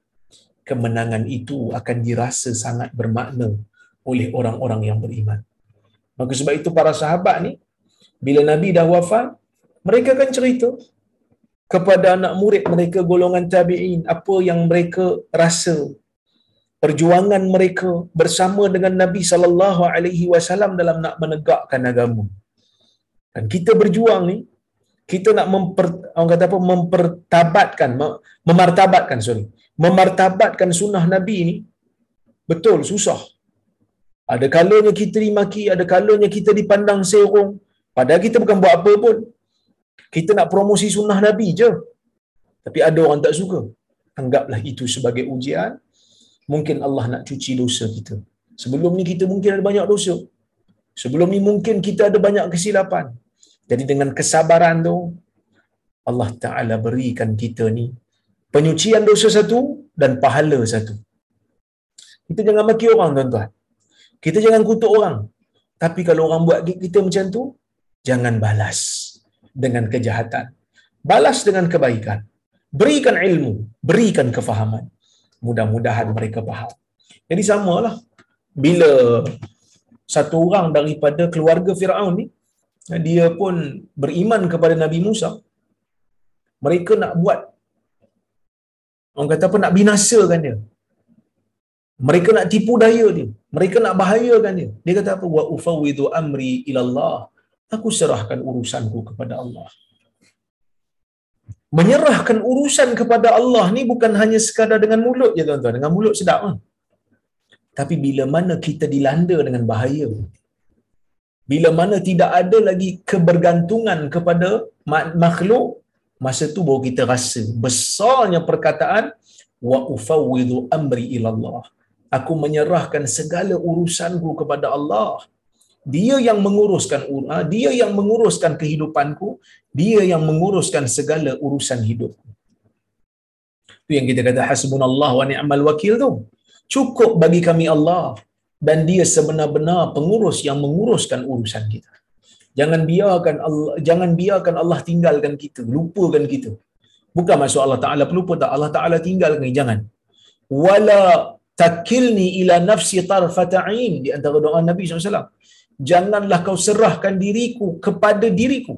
kemenangan itu akan dirasa sangat bermakna oleh orang-orang yang beriman. Maka sebab itu para sahabat ni, bila Nabi dah wafat, mereka akan cerita, kepada anak murid mereka golongan tabi'in apa yang mereka rasa perjuangan mereka bersama dengan Nabi sallallahu alaihi wasallam dalam nak menegakkan agama. Dan kita berjuang ni kita nak memper, orang kata apa mempertabatkan memartabatkan sorry memartabatkan sunnah Nabi ni betul susah. Ada kalanya kita dimaki, ada kalanya kita dipandang serong. Padahal kita bukan buat apa pun. Kita nak promosi sunnah Nabi je. Tapi ada orang tak suka. Anggaplah itu sebagai ujian. Mungkin Allah nak cuci dosa kita. Sebelum ni kita mungkin ada banyak dosa. Sebelum ni mungkin kita ada banyak kesilapan. Jadi dengan kesabaran tu, Allah Ta'ala berikan kita ni penyucian dosa satu dan pahala satu. Kita jangan maki orang tuan-tuan. Kita jangan kutuk orang. Tapi kalau orang buat kita macam tu, jangan balas dengan kejahatan. Balas dengan kebaikan. Berikan ilmu, berikan kefahaman. Mudah-mudahan mereka faham. Jadi samalah bila satu orang daripada keluarga Firaun ni dia pun beriman kepada Nabi Musa. Mereka nak buat orang kata apa nak binasakan dia. Mereka nak tipu daya dia. Mereka nak bahayakan dia. Dia kata apa? Wa ufawwidu amri ila Allah. Aku serahkan urusanku kepada Allah. Menyerahkan urusan kepada Allah ni bukan hanya sekadar dengan mulut je tuan-tuan. Dengan mulut sedap. Kan? Tapi bila mana kita dilanda dengan bahaya, bila mana tidak ada lagi kebergantungan kepada makhluk, masa tu baru kita rasa besarnya perkataan wa ufawwidu amri ila Allah. Aku menyerahkan segala urusanku kepada Allah. Dia yang menguruskan ah, dia yang menguruskan kehidupanku, dia yang menguruskan segala urusan hidupku. Itu yang kita kata hasbunallah wa ni'mal wakil tu. Cukup bagi kami Allah dan dia sebenar-benar pengurus yang menguruskan urusan kita. Jangan biarkan Allah jangan biarkan Allah tinggalkan kita, lupakan kita. Bukan maksud Allah Taala pelupa tak Allah Taala tinggalkan jangan. Wala takilni ila nafsi tarfata'in di antara doa Nabi SAW. Janganlah kau serahkan diriku kepada diriku.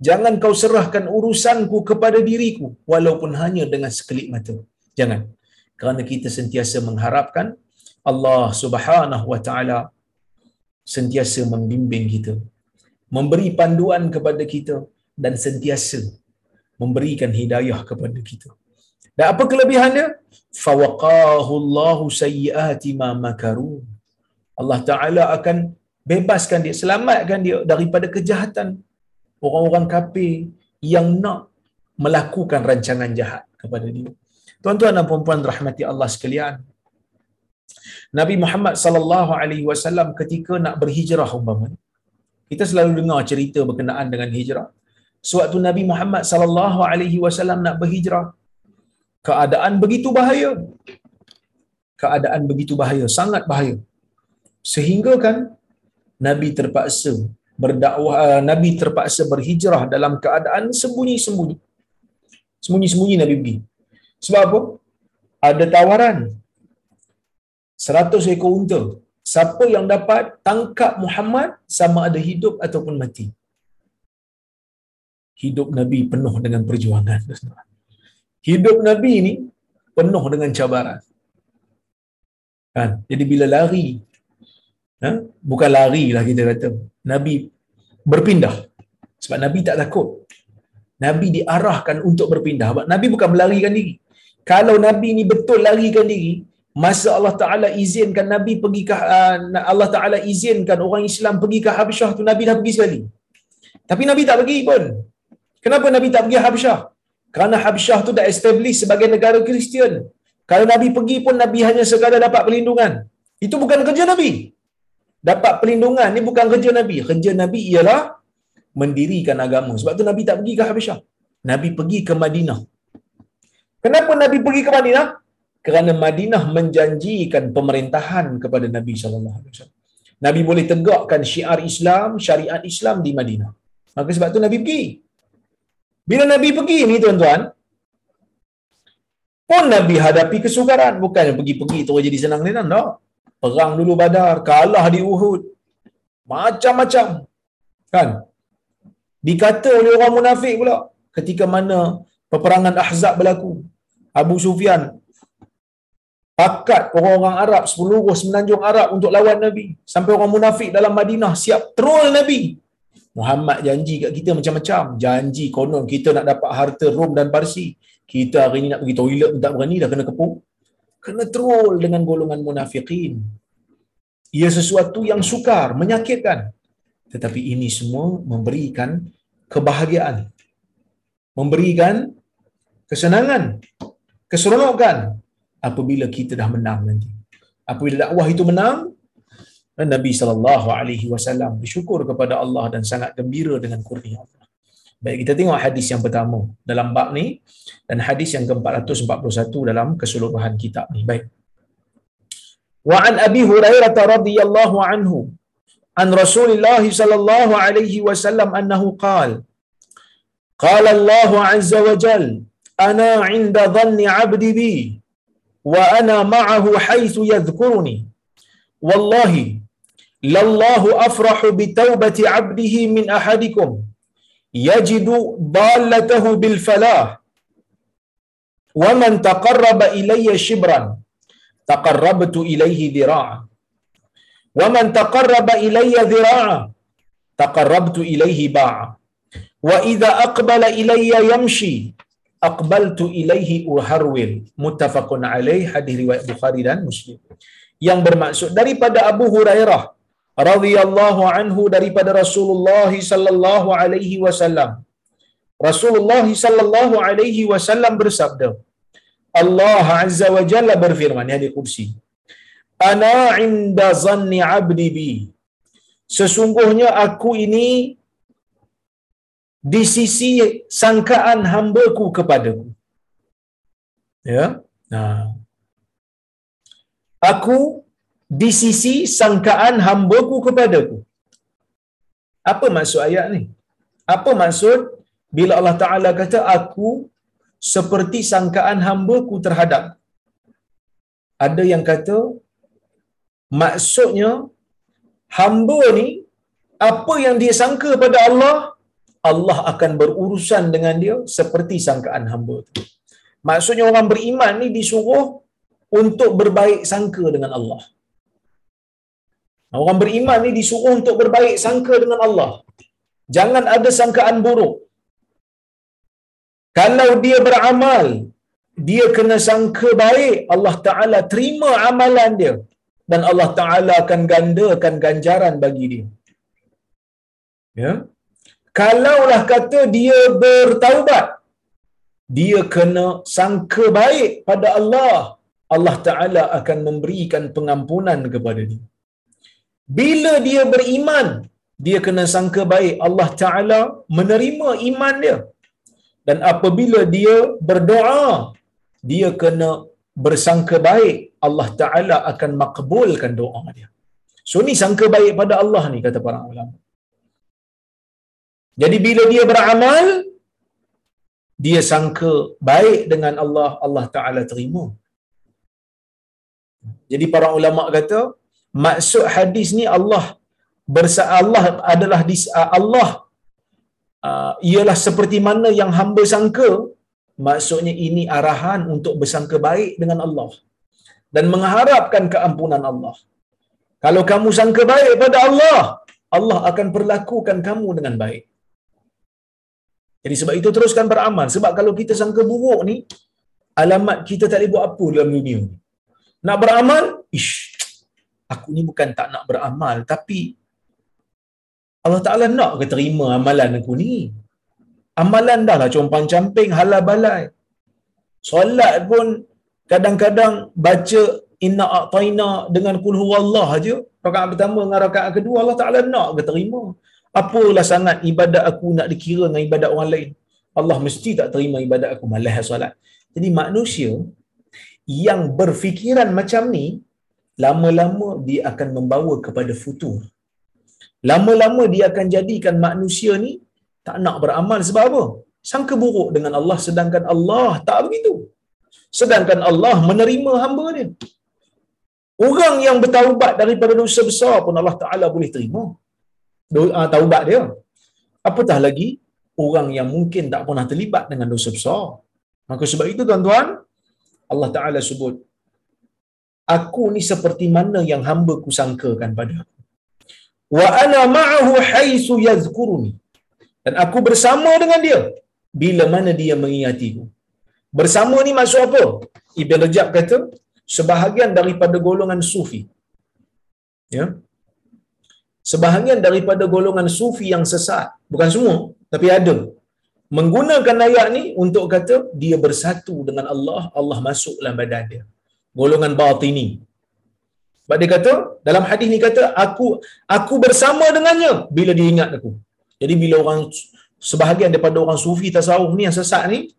Jangan kau serahkan urusanku kepada diriku walaupun hanya dengan sekelip mata. Jangan. Kerana kita sentiasa mengharapkan Allah Subhanahu wa taala sentiasa membimbing kita, memberi panduan kepada kita dan sentiasa memberikan hidayah kepada kita. Dan apa kelebihannya? Fawaqahu Allahu sayyiati ma makaru. Allah Taala akan bebaskan dia, selamatkan dia daripada kejahatan orang-orang kafir yang nak melakukan rancangan jahat kepada dia. Tuan-tuan dan puan-puan rahmati Allah sekalian, Nabi Muhammad sallallahu alaihi wasallam ketika nak berhijrah umpamanya. Kita selalu dengar cerita berkenaan dengan hijrah. Sewaktu Nabi Muhammad sallallahu alaihi wasallam nak berhijrah, keadaan begitu bahaya. Keadaan begitu bahaya, sangat bahaya. Sehingga kan Nabi terpaksa berdakwah uh, Nabi terpaksa berhijrah dalam keadaan sembunyi-sembunyi. Sembunyi-sembunyi Nabi pergi. Sebab apa? Ada tawaran 100 ekor unta. Siapa yang dapat tangkap Muhammad sama ada hidup ataupun mati. Hidup Nabi penuh dengan perjuangan. Hidup Nabi ni penuh dengan cabaran. Kan? Jadi bila lari, ha? bukan lari lah kita kata. Nabi berpindah. Sebab Nabi tak takut. Nabi diarahkan untuk berpindah. Nabi bukan melarikan diri. Kalau Nabi ni betul larikan diri, masa Allah Taala izinkan Nabi pergi ke uh, Allah Taala izinkan orang Islam pergi ke Habsyah tu Nabi dah pergi sekali. Tapi Nabi tak pergi pun. Kenapa Nabi tak pergi Habsyah? Kerana Habsyah tu dah establish sebagai negara Kristian. Kalau Nabi pergi pun Nabi hanya sekadar dapat perlindungan. Itu bukan kerja Nabi. Dapat perlindungan ni bukan kerja Nabi. Kerja Nabi ialah mendirikan agama. Sebab tu Nabi tak pergi ke Habsyah. Nabi pergi ke Madinah. Kenapa Nabi pergi ke Madinah? Kerana Madinah menjanjikan pemerintahan kepada Nabi sallallahu alaihi wasallam. Nabi boleh tegakkan syiar Islam, syariat Islam di Madinah. Maka sebab tu Nabi pergi. Bila Nabi pergi ni tuan-tuan, pun Nabi hadapi kesukaran. Bukan pergi-pergi terus jadi senang ni tak. Perang dulu badar, kalah di Uhud. Macam-macam. Kan? Dikata oleh orang munafik pula ketika mana peperangan Ahzab berlaku. Abu Sufyan pakat orang-orang Arab seluruh semenanjung Arab untuk lawan Nabi. Sampai orang munafik dalam Madinah siap troll Nabi. Muhammad janji kat kita macam-macam. Janji konon kita nak dapat harta Rom dan Parsi. Kita hari ni nak pergi toilet tak berani dah kena kepuk. Kena troll dengan golongan munafikin. Ia sesuatu yang sukar menyakitkan. Tetapi ini semua memberikan kebahagiaan. Memberikan kesenangan keseronokan apabila kita dah menang nanti. Apabila dakwah itu menang, Nabi sallallahu alaihi wasallam bersyukur kepada Allah dan sangat gembira dengan kurnia Allah. Baik kita tengok hadis yang pertama dalam bab ni dan hadis yang ke-441 dalam keseluruhan kitab ni. Baik. Wa an Abi Hurairah radhiyallahu anhu an Rasulullah sallallahu alaihi wasallam annahu qala Qala Allah azza wa jalla, ana 'inda dhanni 'abdi bi وأنا معه حيث يذكرني. والله لله أفرح بتوبة عبده من أحدكم. يجد ضالته بالفلاح. ومن تقرب إلي شبرا تقربت إليه ذراعا. ومن تقرب إلي ذراعا تقربت إليه باعا. وإذا أقبل إلي يمشي aqbaltu ilaihi uharwil muttafaqun alaih hadis riwayat Bukhari dan Muslim. Yang bermaksud daripada Abu Hurairah radhiyallahu anhu daripada Rasulullah sallallahu alaihi wasallam. Rasulullah sallallahu alaihi wasallam bersabda Allah azza wa jalla berfirman di kursi Ana inda zanni abdi bi Sesungguhnya aku ini di sisi sangkaan hambaku kepadaku. Ya. Nah. Aku di sisi sangkaan hambaku kepadaku. Apa maksud ayat ni? Apa maksud bila Allah Ta'ala kata aku seperti sangkaan hambaku terhadap ada yang kata maksudnya hamba ni apa yang dia sangka pada Allah Allah akan berurusan dengan dia seperti sangkaan hamba tu. Maksudnya orang beriman ni disuruh untuk berbaik sangka dengan Allah. Orang beriman ni disuruh untuk berbaik sangka dengan Allah. Jangan ada sangkaan buruk. Kalau dia beramal, dia kena sangka baik, Allah Ta'ala terima amalan dia. Dan Allah Ta'ala akan gandakan ganjaran bagi dia. Ya. Kalaulah kata dia bertaubat, dia kena sangka baik pada Allah. Allah Ta'ala akan memberikan pengampunan kepada dia. Bila dia beriman, dia kena sangka baik Allah Ta'ala menerima iman dia. Dan apabila dia berdoa, dia kena bersangka baik Allah Ta'ala akan makbulkan doa dia. So ni sangka baik pada Allah ni kata para ulama. Jadi bila dia beramal, dia sangka baik dengan Allah, Allah Ta'ala terima. Jadi para ulama kata, maksud hadis ni Allah bersa Allah adalah di Allah uh, ialah seperti mana yang hamba sangka. Maksudnya ini arahan untuk bersangka baik dengan Allah dan mengharapkan keampunan Allah. Kalau kamu sangka baik pada Allah Allah akan perlakukan kamu dengan baik jadi sebab itu teruskan beramal sebab kalau kita sangka buruk ni alamat kita tak boleh buat apa dalam dunia ni nak beramal ish aku ni bukan tak nak beramal tapi Allah Ta'ala nak ke terima amalan aku ni? Amalan dah lah compang camping, halal balai. Solat pun kadang-kadang baca inna a'taina dengan kulhu Allah aja. Rakaat pertama dengan rakaat kedua Allah Ta'ala nak ke terima? Apalah sangat ibadat aku nak dikira dengan ibadat orang lain? Allah mesti tak terima ibadat aku malah solat. Jadi manusia yang berfikiran macam ni, lama-lama dia akan membawa kepada futur lama-lama dia akan jadikan manusia ni tak nak beramal sebab apa? Sangka buruk dengan Allah sedangkan Allah tak begitu. Sedangkan Allah menerima hamba dia. Orang yang bertaubat daripada dosa besar pun Allah Ta'ala boleh terima. Doa, taubat dia. Apatah lagi orang yang mungkin tak pernah terlibat dengan dosa besar. Maka sebab itu tuan-tuan, Allah Ta'ala sebut, Aku ni seperti mana yang hamba ku sangkakan pada aku. Wa ana ma'ahu haitsu yadhkuruni. Dan aku bersama dengan dia bila mana dia mengingatiku. Bersama ni maksud apa? Ibn rajab kata sebahagian daripada golongan sufi. Ya sebahagian daripada golongan sufi yang sesat bukan semua tapi ada menggunakan ayat ni untuk kata dia bersatu dengan Allah Allah masuk dalam badan dia golongan batini sebab dia kata, dalam hadis ni kata, aku aku bersama dengannya bila dia ingat aku. Jadi bila orang, sebahagian daripada orang sufi tasawuf ni yang sesat ni,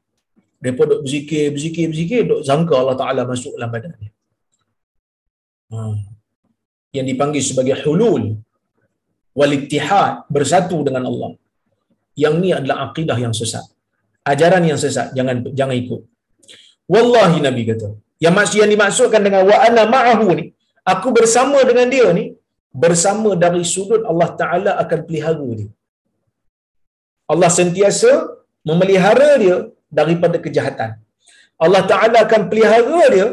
mereka duk berzikir, berzikir, berzikir, duk sangka Allah Ta'ala masuk dalam dia. Ha. Yang dipanggil sebagai hulul, walittihad, bersatu dengan Allah. Yang ni adalah akidah yang sesat. Ajaran yang sesat, jangan jangan ikut. Wallahi Nabi kata, yang maksud yang dimaksudkan dengan wa ana ma'ahu ni, aku bersama dengan dia ni bersama dari sudut Allah Taala akan pelihara dia. Allah sentiasa memelihara dia daripada kejahatan. Allah Taala akan pelihara dia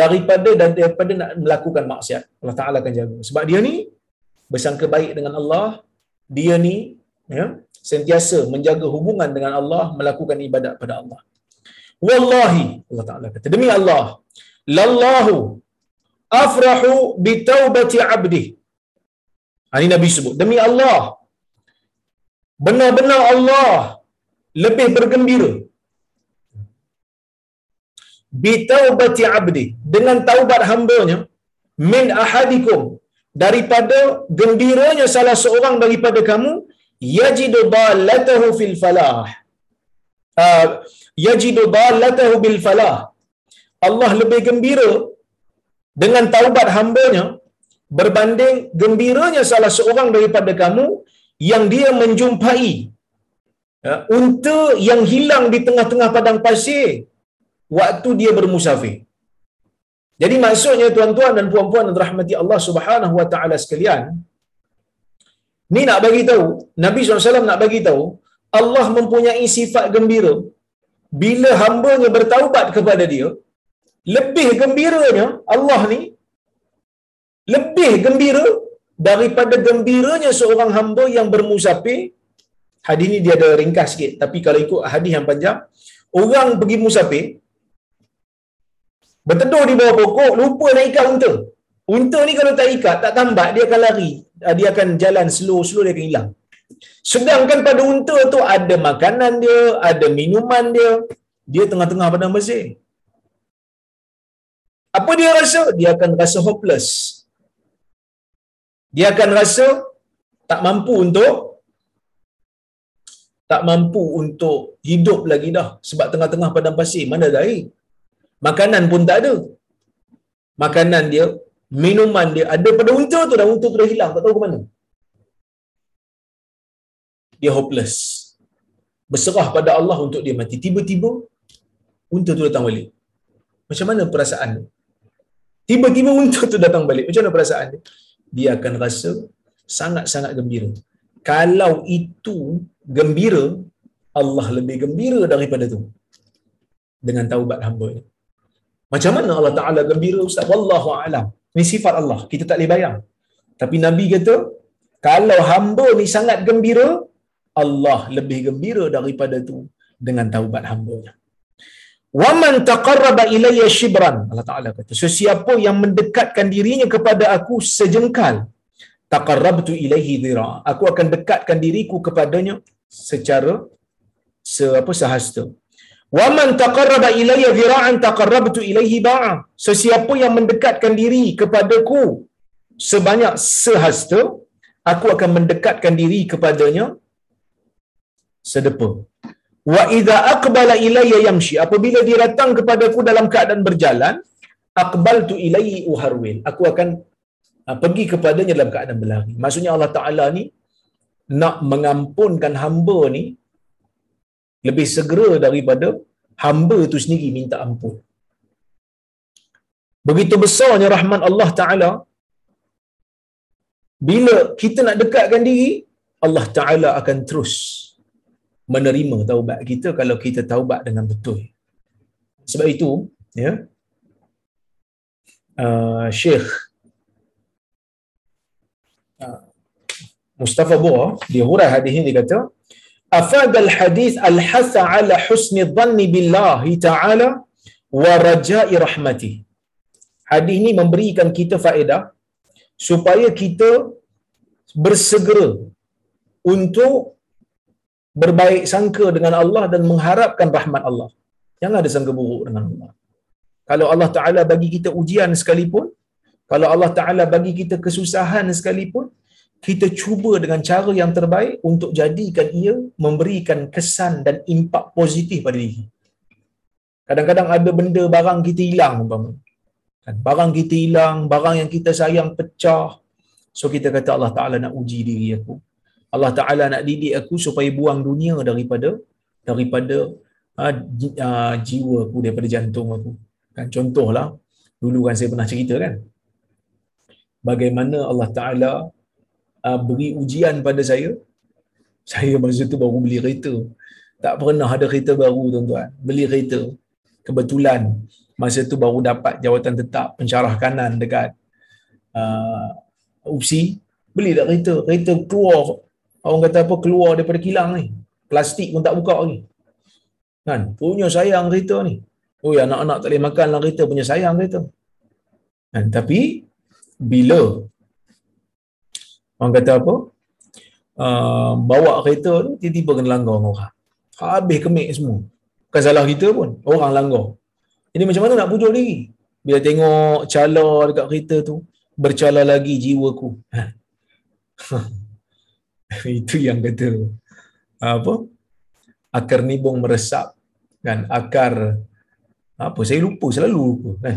daripada dan daripada nak melakukan maksiat. Allah Taala akan jaga. Sebab dia ni bersangka baik dengan Allah, dia ni ya, sentiasa menjaga hubungan dengan Allah, melakukan ibadat pada Allah. Wallahi Allah Taala kata demi Allah, lallahu afrahu bi taubati 'abdi. Ini Nabi sebut, demi Allah benar-benar Allah lebih bergembira bi taubati abdi dengan taubat hamba-Nya min ahadikum daripada gembiranya salah seorang daripada kamu yajidu dallatahu fil falah uh, yajidu dallatahu bil falah Allah lebih gembira dengan taubat hamba-Nya berbanding gembiranya salah seorang daripada kamu yang dia menjumpai ya, unta yang hilang di tengah-tengah padang pasir waktu dia bermusafir. Jadi maksudnya tuan-tuan dan puan-puan dan rahmati Allah Subhanahu wa taala sekalian, ni nak bagi tahu, Nabi SAW nak bagi tahu, Allah mempunyai sifat gembira bila hamba-Nya bertaubat kepada dia, lebih gembiranya Allah ni lebih gembira daripada gembiranya seorang hamba yang bermusafir. Hadis ni dia ada ringkas sikit, tapi kalau ikut hadis yang panjang, orang pergi musafir, berteduh di bawah pokok, lupa nak ikat unta. Unta ni kalau tak ikat, tak tambat, dia akan lari. Ah, dia akan jalan slow-slow, dia akan hilang. Sedangkan pada unta tu ada makanan dia, ada minuman dia, dia tengah-tengah padang pasir. Apa dia rasa? Dia akan rasa hopeless. Dia akan rasa tak mampu untuk tak mampu untuk hidup lagi dah sebab tengah-tengah padang pasir mana ada air Makanan pun tak ada. Makanan dia, minuman dia ada pada unta tu dah unta tu dah hilang, tak tahu ke mana. Dia hopeless. Berserah pada Allah untuk dia mati. Tiba-tiba unta tu datang balik. Macam mana perasaan dia? Tiba-tiba unta tu datang balik. Macam mana perasaan dia? Dia akan rasa sangat-sangat gembira. Kalau itu gembira, Allah lebih gembira daripada tu. Dengan taubat hamba ni. Macam mana Allah Ta'ala gembira Ustaz? Wallahu a'lam. Ini sifat Allah. Kita tak boleh bayang. Tapi Nabi kata, kalau hamba ni sangat gembira, Allah lebih gembira daripada tu dengan taubat hamba-Nya. Waman taqarraba ilayya shibran. Allah Ta'ala kata, sesiapa yang mendekatkan dirinya kepada aku sejengkal, taqarrabtu ilaihi dhira. Aku akan dekatkan diriku kepadanya secara se apa sehasta. Wa man taqarraba ilayya dhira'an taqarrabtu ilayhi ba'a. Sesiapa yang mendekatkan diri kepadaku sebanyak sehasta, aku akan mendekatkan diri kepadanya sedepa. Wa idza aqbala ilayya yamshi. Apabila dia datang kepadaku dalam keadaan berjalan, aqbaltu ilayhi uharwil. Aku akan uh, pergi kepadanya dalam keadaan berlari. Maksudnya Allah Taala ni nak mengampunkan hamba ni lebih segera daripada hamba itu sendiri minta ampun. Begitu besarnya rahmat Allah Ta'ala, bila kita nak dekatkan diri, Allah Ta'ala akan terus menerima taubat kita kalau kita taubat dengan betul. Sebab itu, ya, uh, Syekh uh, Mustafa Bua, dia hurai hadis ini, dia kata, أفاد الحديث ala husni حسن billahi ta'ala wa raja'i rahmati. Hadis ni memberikan kita faedah supaya kita bersegera untuk berbaik sangka dengan Allah dan mengharapkan rahmat Allah. Jangan ada sangka buruk dengan Allah. Kalau Allah Ta'ala bagi kita ujian sekalipun, kalau Allah Ta'ala bagi kita kesusahan sekalipun, kita cuba dengan cara yang terbaik untuk jadikan ia memberikan kesan dan impak positif pada diri. Kadang-kadang ada benda barang kita hilang umpama. Kan barang kita hilang, barang yang kita sayang pecah. So kita kata Allah Taala nak uji diri aku. Allah Taala nak didik aku supaya buang dunia daripada daripada uh, jiwa aku daripada jantung aku. Kan contohlah dulu kan saya pernah cerita kan. Bagaimana Allah Taala uh, beri ujian pada saya. Saya masa tu baru beli kereta. Tak pernah ada kereta baru tuan-tuan. Beli kereta. Kebetulan masa tu baru dapat jawatan tetap pencarah kanan dekat uh, UPSI beli tak kereta? Kereta keluar orang kata apa keluar daripada kilang ni. Plastik pun tak buka lagi. Kan? Punya sayang kereta ni. Oh ya anak-anak tak boleh makan lah kereta punya sayang kereta. Kan? Tapi bila orang kata apa? Uh, bawa kereta tu tiba-tiba kena langgar dengan orang. Habis kemik semua. Bukan salah kita pun orang langgar. Jadi macam mana nak pujuk diri? Bila tengok cala dekat kereta tu bercala lagi jiwaku itu yang kata apa? Akar nibung meresap kan? Akar apa? Saya lupa selalu lupa kan?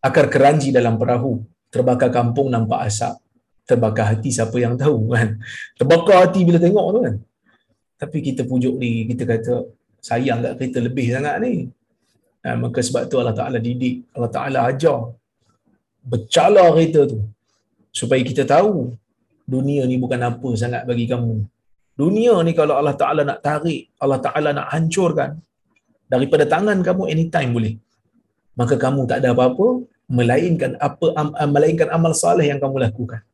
Akar keranji dalam perahu. Terbakar kampung nampak asap terbakar hati siapa yang tahu kan? Terbakar hati bila tengok tu kan? Tapi kita pujuk ni kita kata sayang tak kita lebih sangat ni. Ha, maka sebab tu Allah Ta'ala didik Allah Ta'ala ajar. Bercala kita tu supaya kita tahu dunia ni bukan apa sangat bagi kamu. Dunia ni kalau Allah Ta'ala nak tarik Allah Ta'ala nak hancurkan daripada tangan kamu anytime boleh. Maka kamu tak ada apa-apa melainkan apa melainkan amal saleh yang kamu lakukan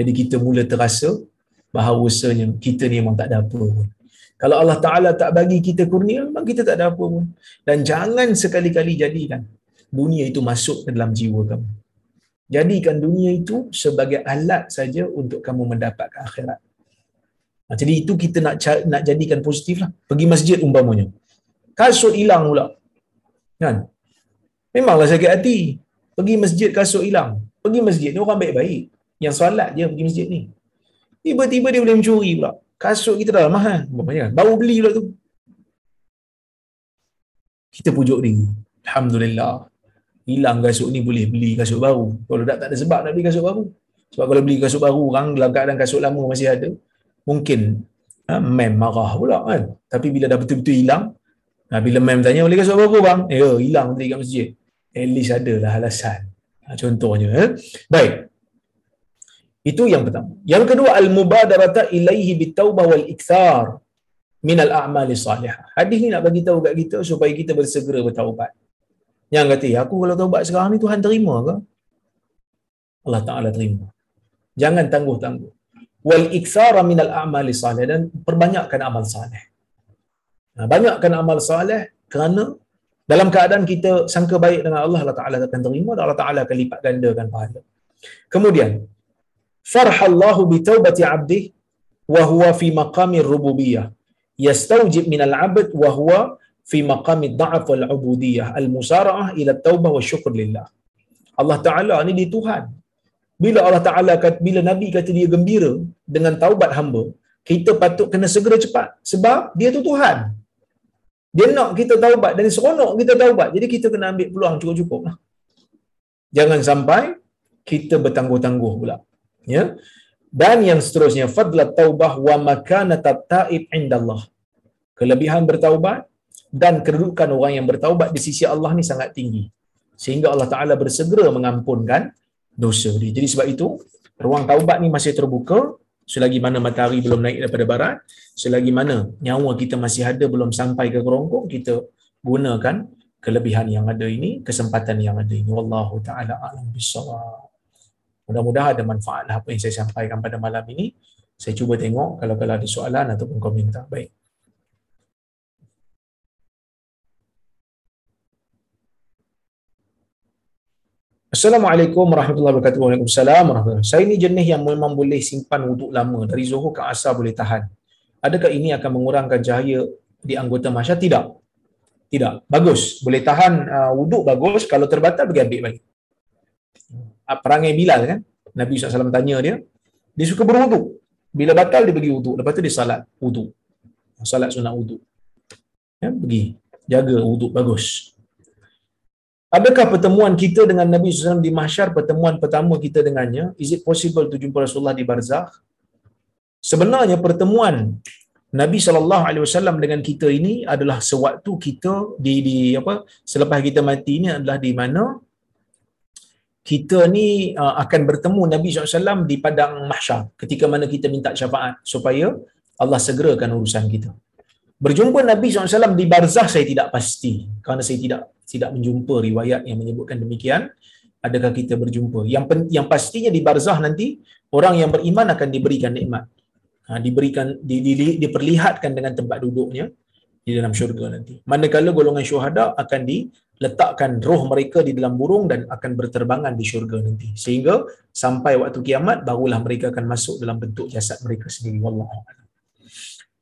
jadi kita mula terasa bahawasanya kita ni memang tak ada apa pun. Kalau Allah Ta'ala tak bagi kita kurnia, memang kita tak ada apa pun. Dan jangan sekali-kali jadikan dunia itu masuk ke dalam jiwa kamu. Jadikan dunia itu sebagai alat saja untuk kamu mendapatkan akhirat. Ha, jadi itu kita nak nak jadikan positif lah. Pergi masjid umpamanya. Kasut hilang pula. Kan? Memanglah sakit hati. Pergi masjid kasut hilang. Pergi masjid ni orang baik-baik. Yang solat je pergi masjid ni. Tiba-tiba dia boleh mencuri pula. Kasut kita dah mahal. Kan? Baru beli pula tu. Kita pujuk ni. Alhamdulillah. Hilang kasut ni boleh beli kasut baru. Kalau tak, tak ada sebab nak beli kasut baru. Sebab kalau beli kasut baru, orang dalam keadaan kasut lama masih ada, mungkin ha, mem marah pula kan. Tapi bila dah betul-betul hilang, ha, bila mem tanya, boleh kasut baru bang? Eh, oh, hilang tadi kat masjid. At least adalah alasan. Ha, contohnya. Eh. Baik. Itu yang pertama. Yang kedua al-mubadarata ilaihi bitaubah wal ikthar min al-a'mali salihah. Hadis ni nak bagi tahu kat kita supaya kita bersegera bertaubat. Yang kata, ya, aku kalau taubat sekarang ni Tuhan terima ke? Allah Taala terima. Jangan tangguh-tangguh. Wal ikthar min al-a'mali salih dan perbanyakkan amal saleh. Nah, banyakkan amal saleh kerana dalam keadaan kita sangka baik dengan Allah, Allah Taala akan terima dan Allah Taala akan lipat gandakan pahala. Kemudian, wa huwa fi maqami rububiyah. Yastawjib min al-'abd wa huwa fi maqami dha'f wal 'ubudiyah. Al-musara'ah ila taubah wa syukur lillah. Allah Taala ni di Tuhan. Bila Allah Taala kata bila nabi kata dia gembira dengan taubat hamba kita patut kena segera cepat sebab dia tu Tuhan. Dia nak kita taubat dan seronok kita taubat jadi kita kena ambil peluang cukup-cukup lah. jangan sampai kita bertangguh-tangguh pula ya? Dan yang seterusnya fadlat taubah wa makanat taib indallah. Kelebihan bertaubat dan kedudukan orang yang bertaubat di sisi Allah ni sangat tinggi. Sehingga Allah Taala bersegera mengampunkan dosa dia. Jadi sebab itu ruang taubat ni masih terbuka. Selagi mana matahari belum naik daripada barat selagi mana nyawa kita masih ada belum sampai ke kerongkong kita gunakan kelebihan yang ada ini kesempatan yang ada ini. Wallahu taala alam bisawab Mudah-mudahan ada manfaat lah apa yang saya sampaikan pada malam ini. Saya cuba tengok kalau kalau ada soalan ataupun komentar. Baik. Assalamualaikum warahmatullahi wabarakatuh. Waalaikumsalam warahmatullahi Saya ni jenis yang memang boleh simpan wuduk lama. Dari zuhur ke asar boleh tahan. Adakah ini akan mengurangkan cahaya di anggota masyarakat? Tidak. Tidak. Bagus. Boleh tahan uh, wuduk bagus. Kalau terbatal, pergi ambil balik. Perangai Bilal kan? Nabi SAW tanya dia dia suka berwuduk. Bila batal dia pergi wuduk. Lepas tu dia salat wuduk. Salat sunat wuduk. Ya, pergi jaga wuduk bagus. Adakah pertemuan kita dengan Nabi SAW di mahsyar pertemuan pertama kita dengannya? Is it possible to jumpa Rasulullah di barzakh? Sebenarnya pertemuan Nabi SAW dengan kita ini adalah sewaktu kita di, di apa selepas kita mati ini adalah di mana kita ni uh, akan bertemu Nabi SAW di padang mahsyar ketika mana kita minta syafaat supaya Allah segerakan urusan kita. Berjumpa Nabi SAW di barzah saya tidak pasti kerana saya tidak tidak menjumpa riwayat yang menyebutkan demikian. Adakah kita berjumpa? Yang yang pastinya di barzah nanti orang yang beriman akan diberikan nikmat. Ha, diberikan di, di, di, diperlihatkan dengan tempat duduknya di dalam syurga nanti. Manakala golongan syuhada akan diletakkan roh mereka di dalam burung dan akan berterbangan di syurga nanti. Sehingga sampai waktu kiamat barulah mereka akan masuk dalam bentuk jasad mereka sendiri. Wallahu a'lam.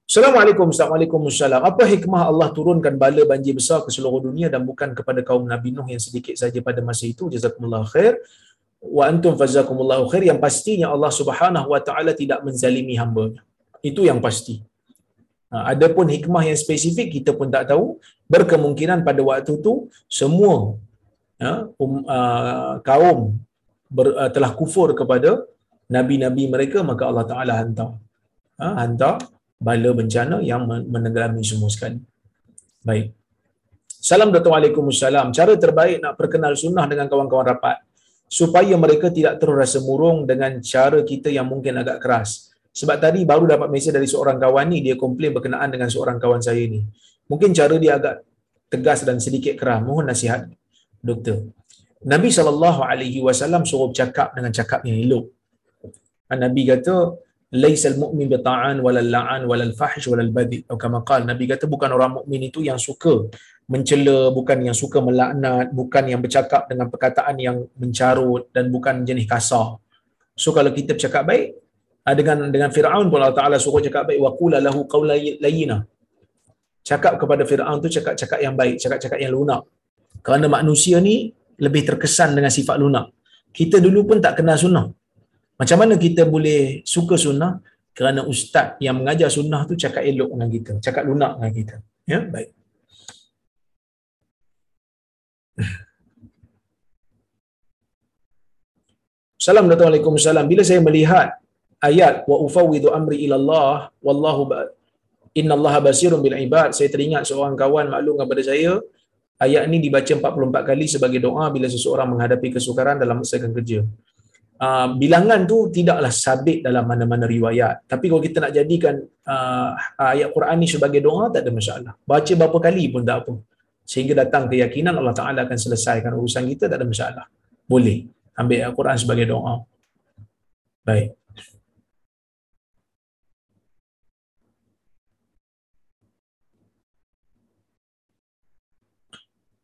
Assalamualaikum, Assalamualaikum, Assalam. Apa hikmah Allah turunkan bala banjir besar ke seluruh dunia dan bukan kepada kaum Nabi Nuh yang sedikit saja pada masa itu? Jazakumullah khair. Wa antum fazakumullah khair. Yang pastinya Allah subhanahu wa ta'ala tidak menzalimi hamba. Itu yang pasti. Ha, adapun hikmah yang spesifik kita pun tak tahu. Berkemungkinan pada waktu itu semua ya, um, uh, kaum ber, uh, telah kufur kepada Nabi-Nabi mereka maka Allah Ta'ala hantar. Ha, hantar bala bencana yang menenggelami semua sekali. Baik. Salam Dr. Waalaikumsalam. Cara terbaik nak perkenal sunnah dengan kawan-kawan rapat supaya mereka tidak terus rasa murung dengan cara kita yang mungkin agak keras. Sebab tadi baru dapat mesej dari seorang kawan ni, dia komplain berkenaan dengan seorang kawan saya ni. Mungkin cara dia agak tegas dan sedikit keras. Mohon nasihat, doktor. Nabi SAW suruh cakap dengan cakap yang elok. Nabi kata, laisal mu'min bi ta'an walal la'an walal fahish walal badi atau kama qala nabi kata bukan orang mukmin itu yang suka mencela bukan yang suka melaknat bukan yang bercakap dengan perkataan yang mencarut dan bukan jenis kasar so kalau kita bercakap baik dengan dengan Firaun pun Allah Taala suruh cakap baik wa qula lahu qawlan cakap kepada Firaun tu cakap-cakap yang baik cakap-cakap yang lunak kerana manusia ni lebih terkesan dengan sifat lunak kita dulu pun tak kenal sunnah macam mana kita boleh suka sunnah? Kerana ustaz yang mengajar sunnah tu cakap elok dengan kita, cakap lunak dengan kita. Ya, baik. Assalamualaikum salam. Bila saya melihat ayat wa ufawwidu amri ila Allah wallahu inna Allah basirun bil ibad, saya teringat seorang kawan maklum kepada saya ayat ini dibaca 44 kali sebagai doa bila seseorang menghadapi kesukaran dalam masa kerja. Uh, bilangan tu tidaklah sabit dalam mana-mana riwayat. Tapi kalau kita nak jadikan uh, ayat Quran ni sebagai doa, tak ada masalah. Baca berapa kali pun tak apa. Sehingga datang keyakinan Allah Ta'ala akan selesaikan urusan kita, tak ada masalah. Boleh ambil ayat Quran sebagai doa. Baik.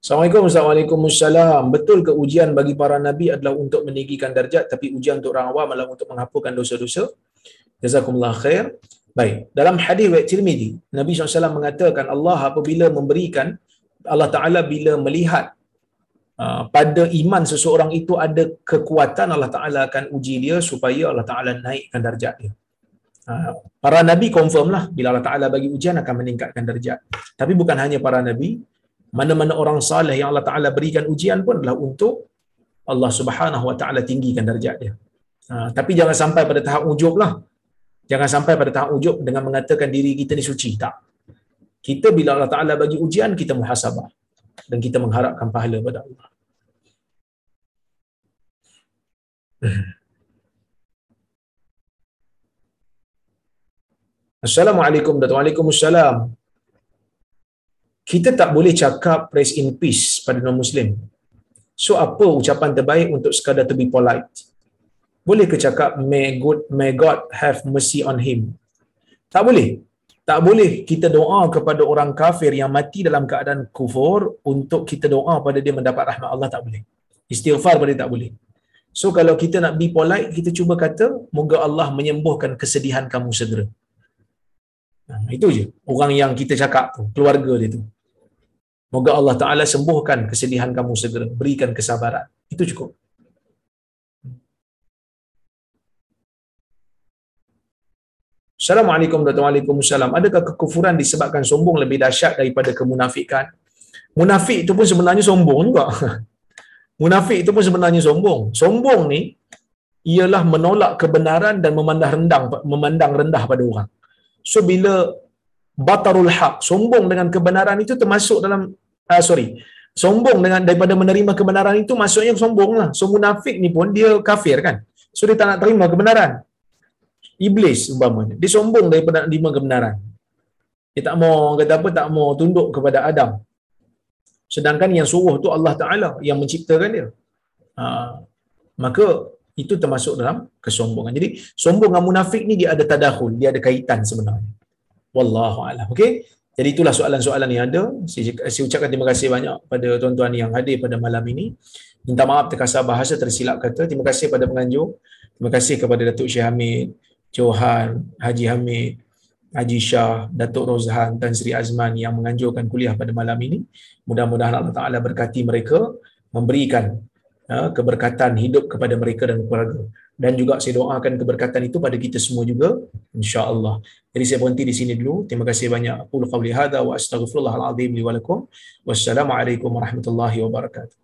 Assalamualaikum Assalamualaikum Assalam. Betul ke ujian bagi para nabi adalah untuk meninggikan darjat tapi ujian untuk orang awam adalah untuk menghapuskan dosa-dosa? Jazakumullah khair. Baik. Dalam hadis riwayat Tirmizi, Nabi SAW mengatakan Allah apabila memberikan Allah Taala bila melihat uh, pada iman seseorang itu ada kekuatan Allah Taala akan uji dia supaya Allah Taala naikkan darjat dia. Uh, para nabi confirm lah bila Allah Taala bagi ujian akan meningkatkan darjat. Tapi bukan hanya para nabi, mana-mana orang saleh yang Allah Taala berikan ujian pun adalah untuk Allah Subhanahu Wa Taala tinggikan darjat dia. Ha, tapi jangan sampai pada tahap ujub lah. Jangan sampai pada tahap ujub dengan mengatakan diri kita ni suci. Tak. Kita bila Allah Ta'ala bagi ujian, kita muhasabah. Dan kita mengharapkan pahala pada Allah. Assalamualaikum warahmatullahi wabarakatuh kita tak boleh cakap rest in peace pada non-Muslim. So apa ucapan terbaik untuk sekadar to be polite? Boleh ke cakap may God, may God have mercy on him? Tak boleh. Tak boleh kita doa kepada orang kafir yang mati dalam keadaan kufur untuk kita doa pada dia mendapat rahmat Allah tak boleh. Istighfar pada dia tak boleh. So kalau kita nak be polite, kita cuba kata, moga Allah menyembuhkan kesedihan kamu segera. Nah, itu je. Orang yang kita cakap tu, keluarga dia tu. Moga Allah Ta'ala sembuhkan kesedihan kamu segera. Berikan kesabaran. Itu cukup. Assalamualaikum warahmatullahi wabarakatuh. Adakah kekufuran disebabkan sombong lebih dahsyat daripada kemunafikan? Munafik itu pun sebenarnya sombong juga. Munafik itu pun sebenarnya sombong. Sombong ni ialah menolak kebenaran dan memandang rendah memandang rendah pada orang. So bila batarul haq, sombong dengan kebenaran itu termasuk dalam uh, sorry sombong dengan daripada menerima kebenaran itu maksudnya sombong lah so munafik ni pun dia kafir kan so dia tak nak terima kebenaran iblis umpamanya dia sombong daripada nak terima kebenaran Dia tak mau kata apa tak mau tunduk kepada Adam. Sedangkan yang suruh tu Allah Taala yang menciptakan dia. Ha, maka itu termasuk dalam kesombongan. Jadi sombong dengan munafik ni dia ada tadakhul, dia ada kaitan sebenarnya. Wallahu a'lam. Okey. Jadi itulah soalan-soalan yang ada. Saya, saya ucapkan terima kasih banyak pada tuan-tuan yang hadir pada malam ini. Minta maaf terkasar bahasa tersilap kata. Terima kasih pada penganjur. Terima kasih kepada Datuk Syekh Hamid, Johan, Haji Hamid, Haji Shah, Datuk Rozhan dan Sri Azman yang menganjurkan kuliah pada malam ini. Mudah-mudahan Allah Ta'ala berkati mereka, memberikan uh, keberkatan hidup kepada mereka dan keluarga. Dan juga saya doakan keberkatan itu pada kita semua juga, insya-Allah. Jadi saya berhenti di sini dulu. Terima kasih banyak. Qul qawli hadza wa astaghfirullahalazim li wa lakum. Wassalamualaikum warahmatullahi wabarakatuh.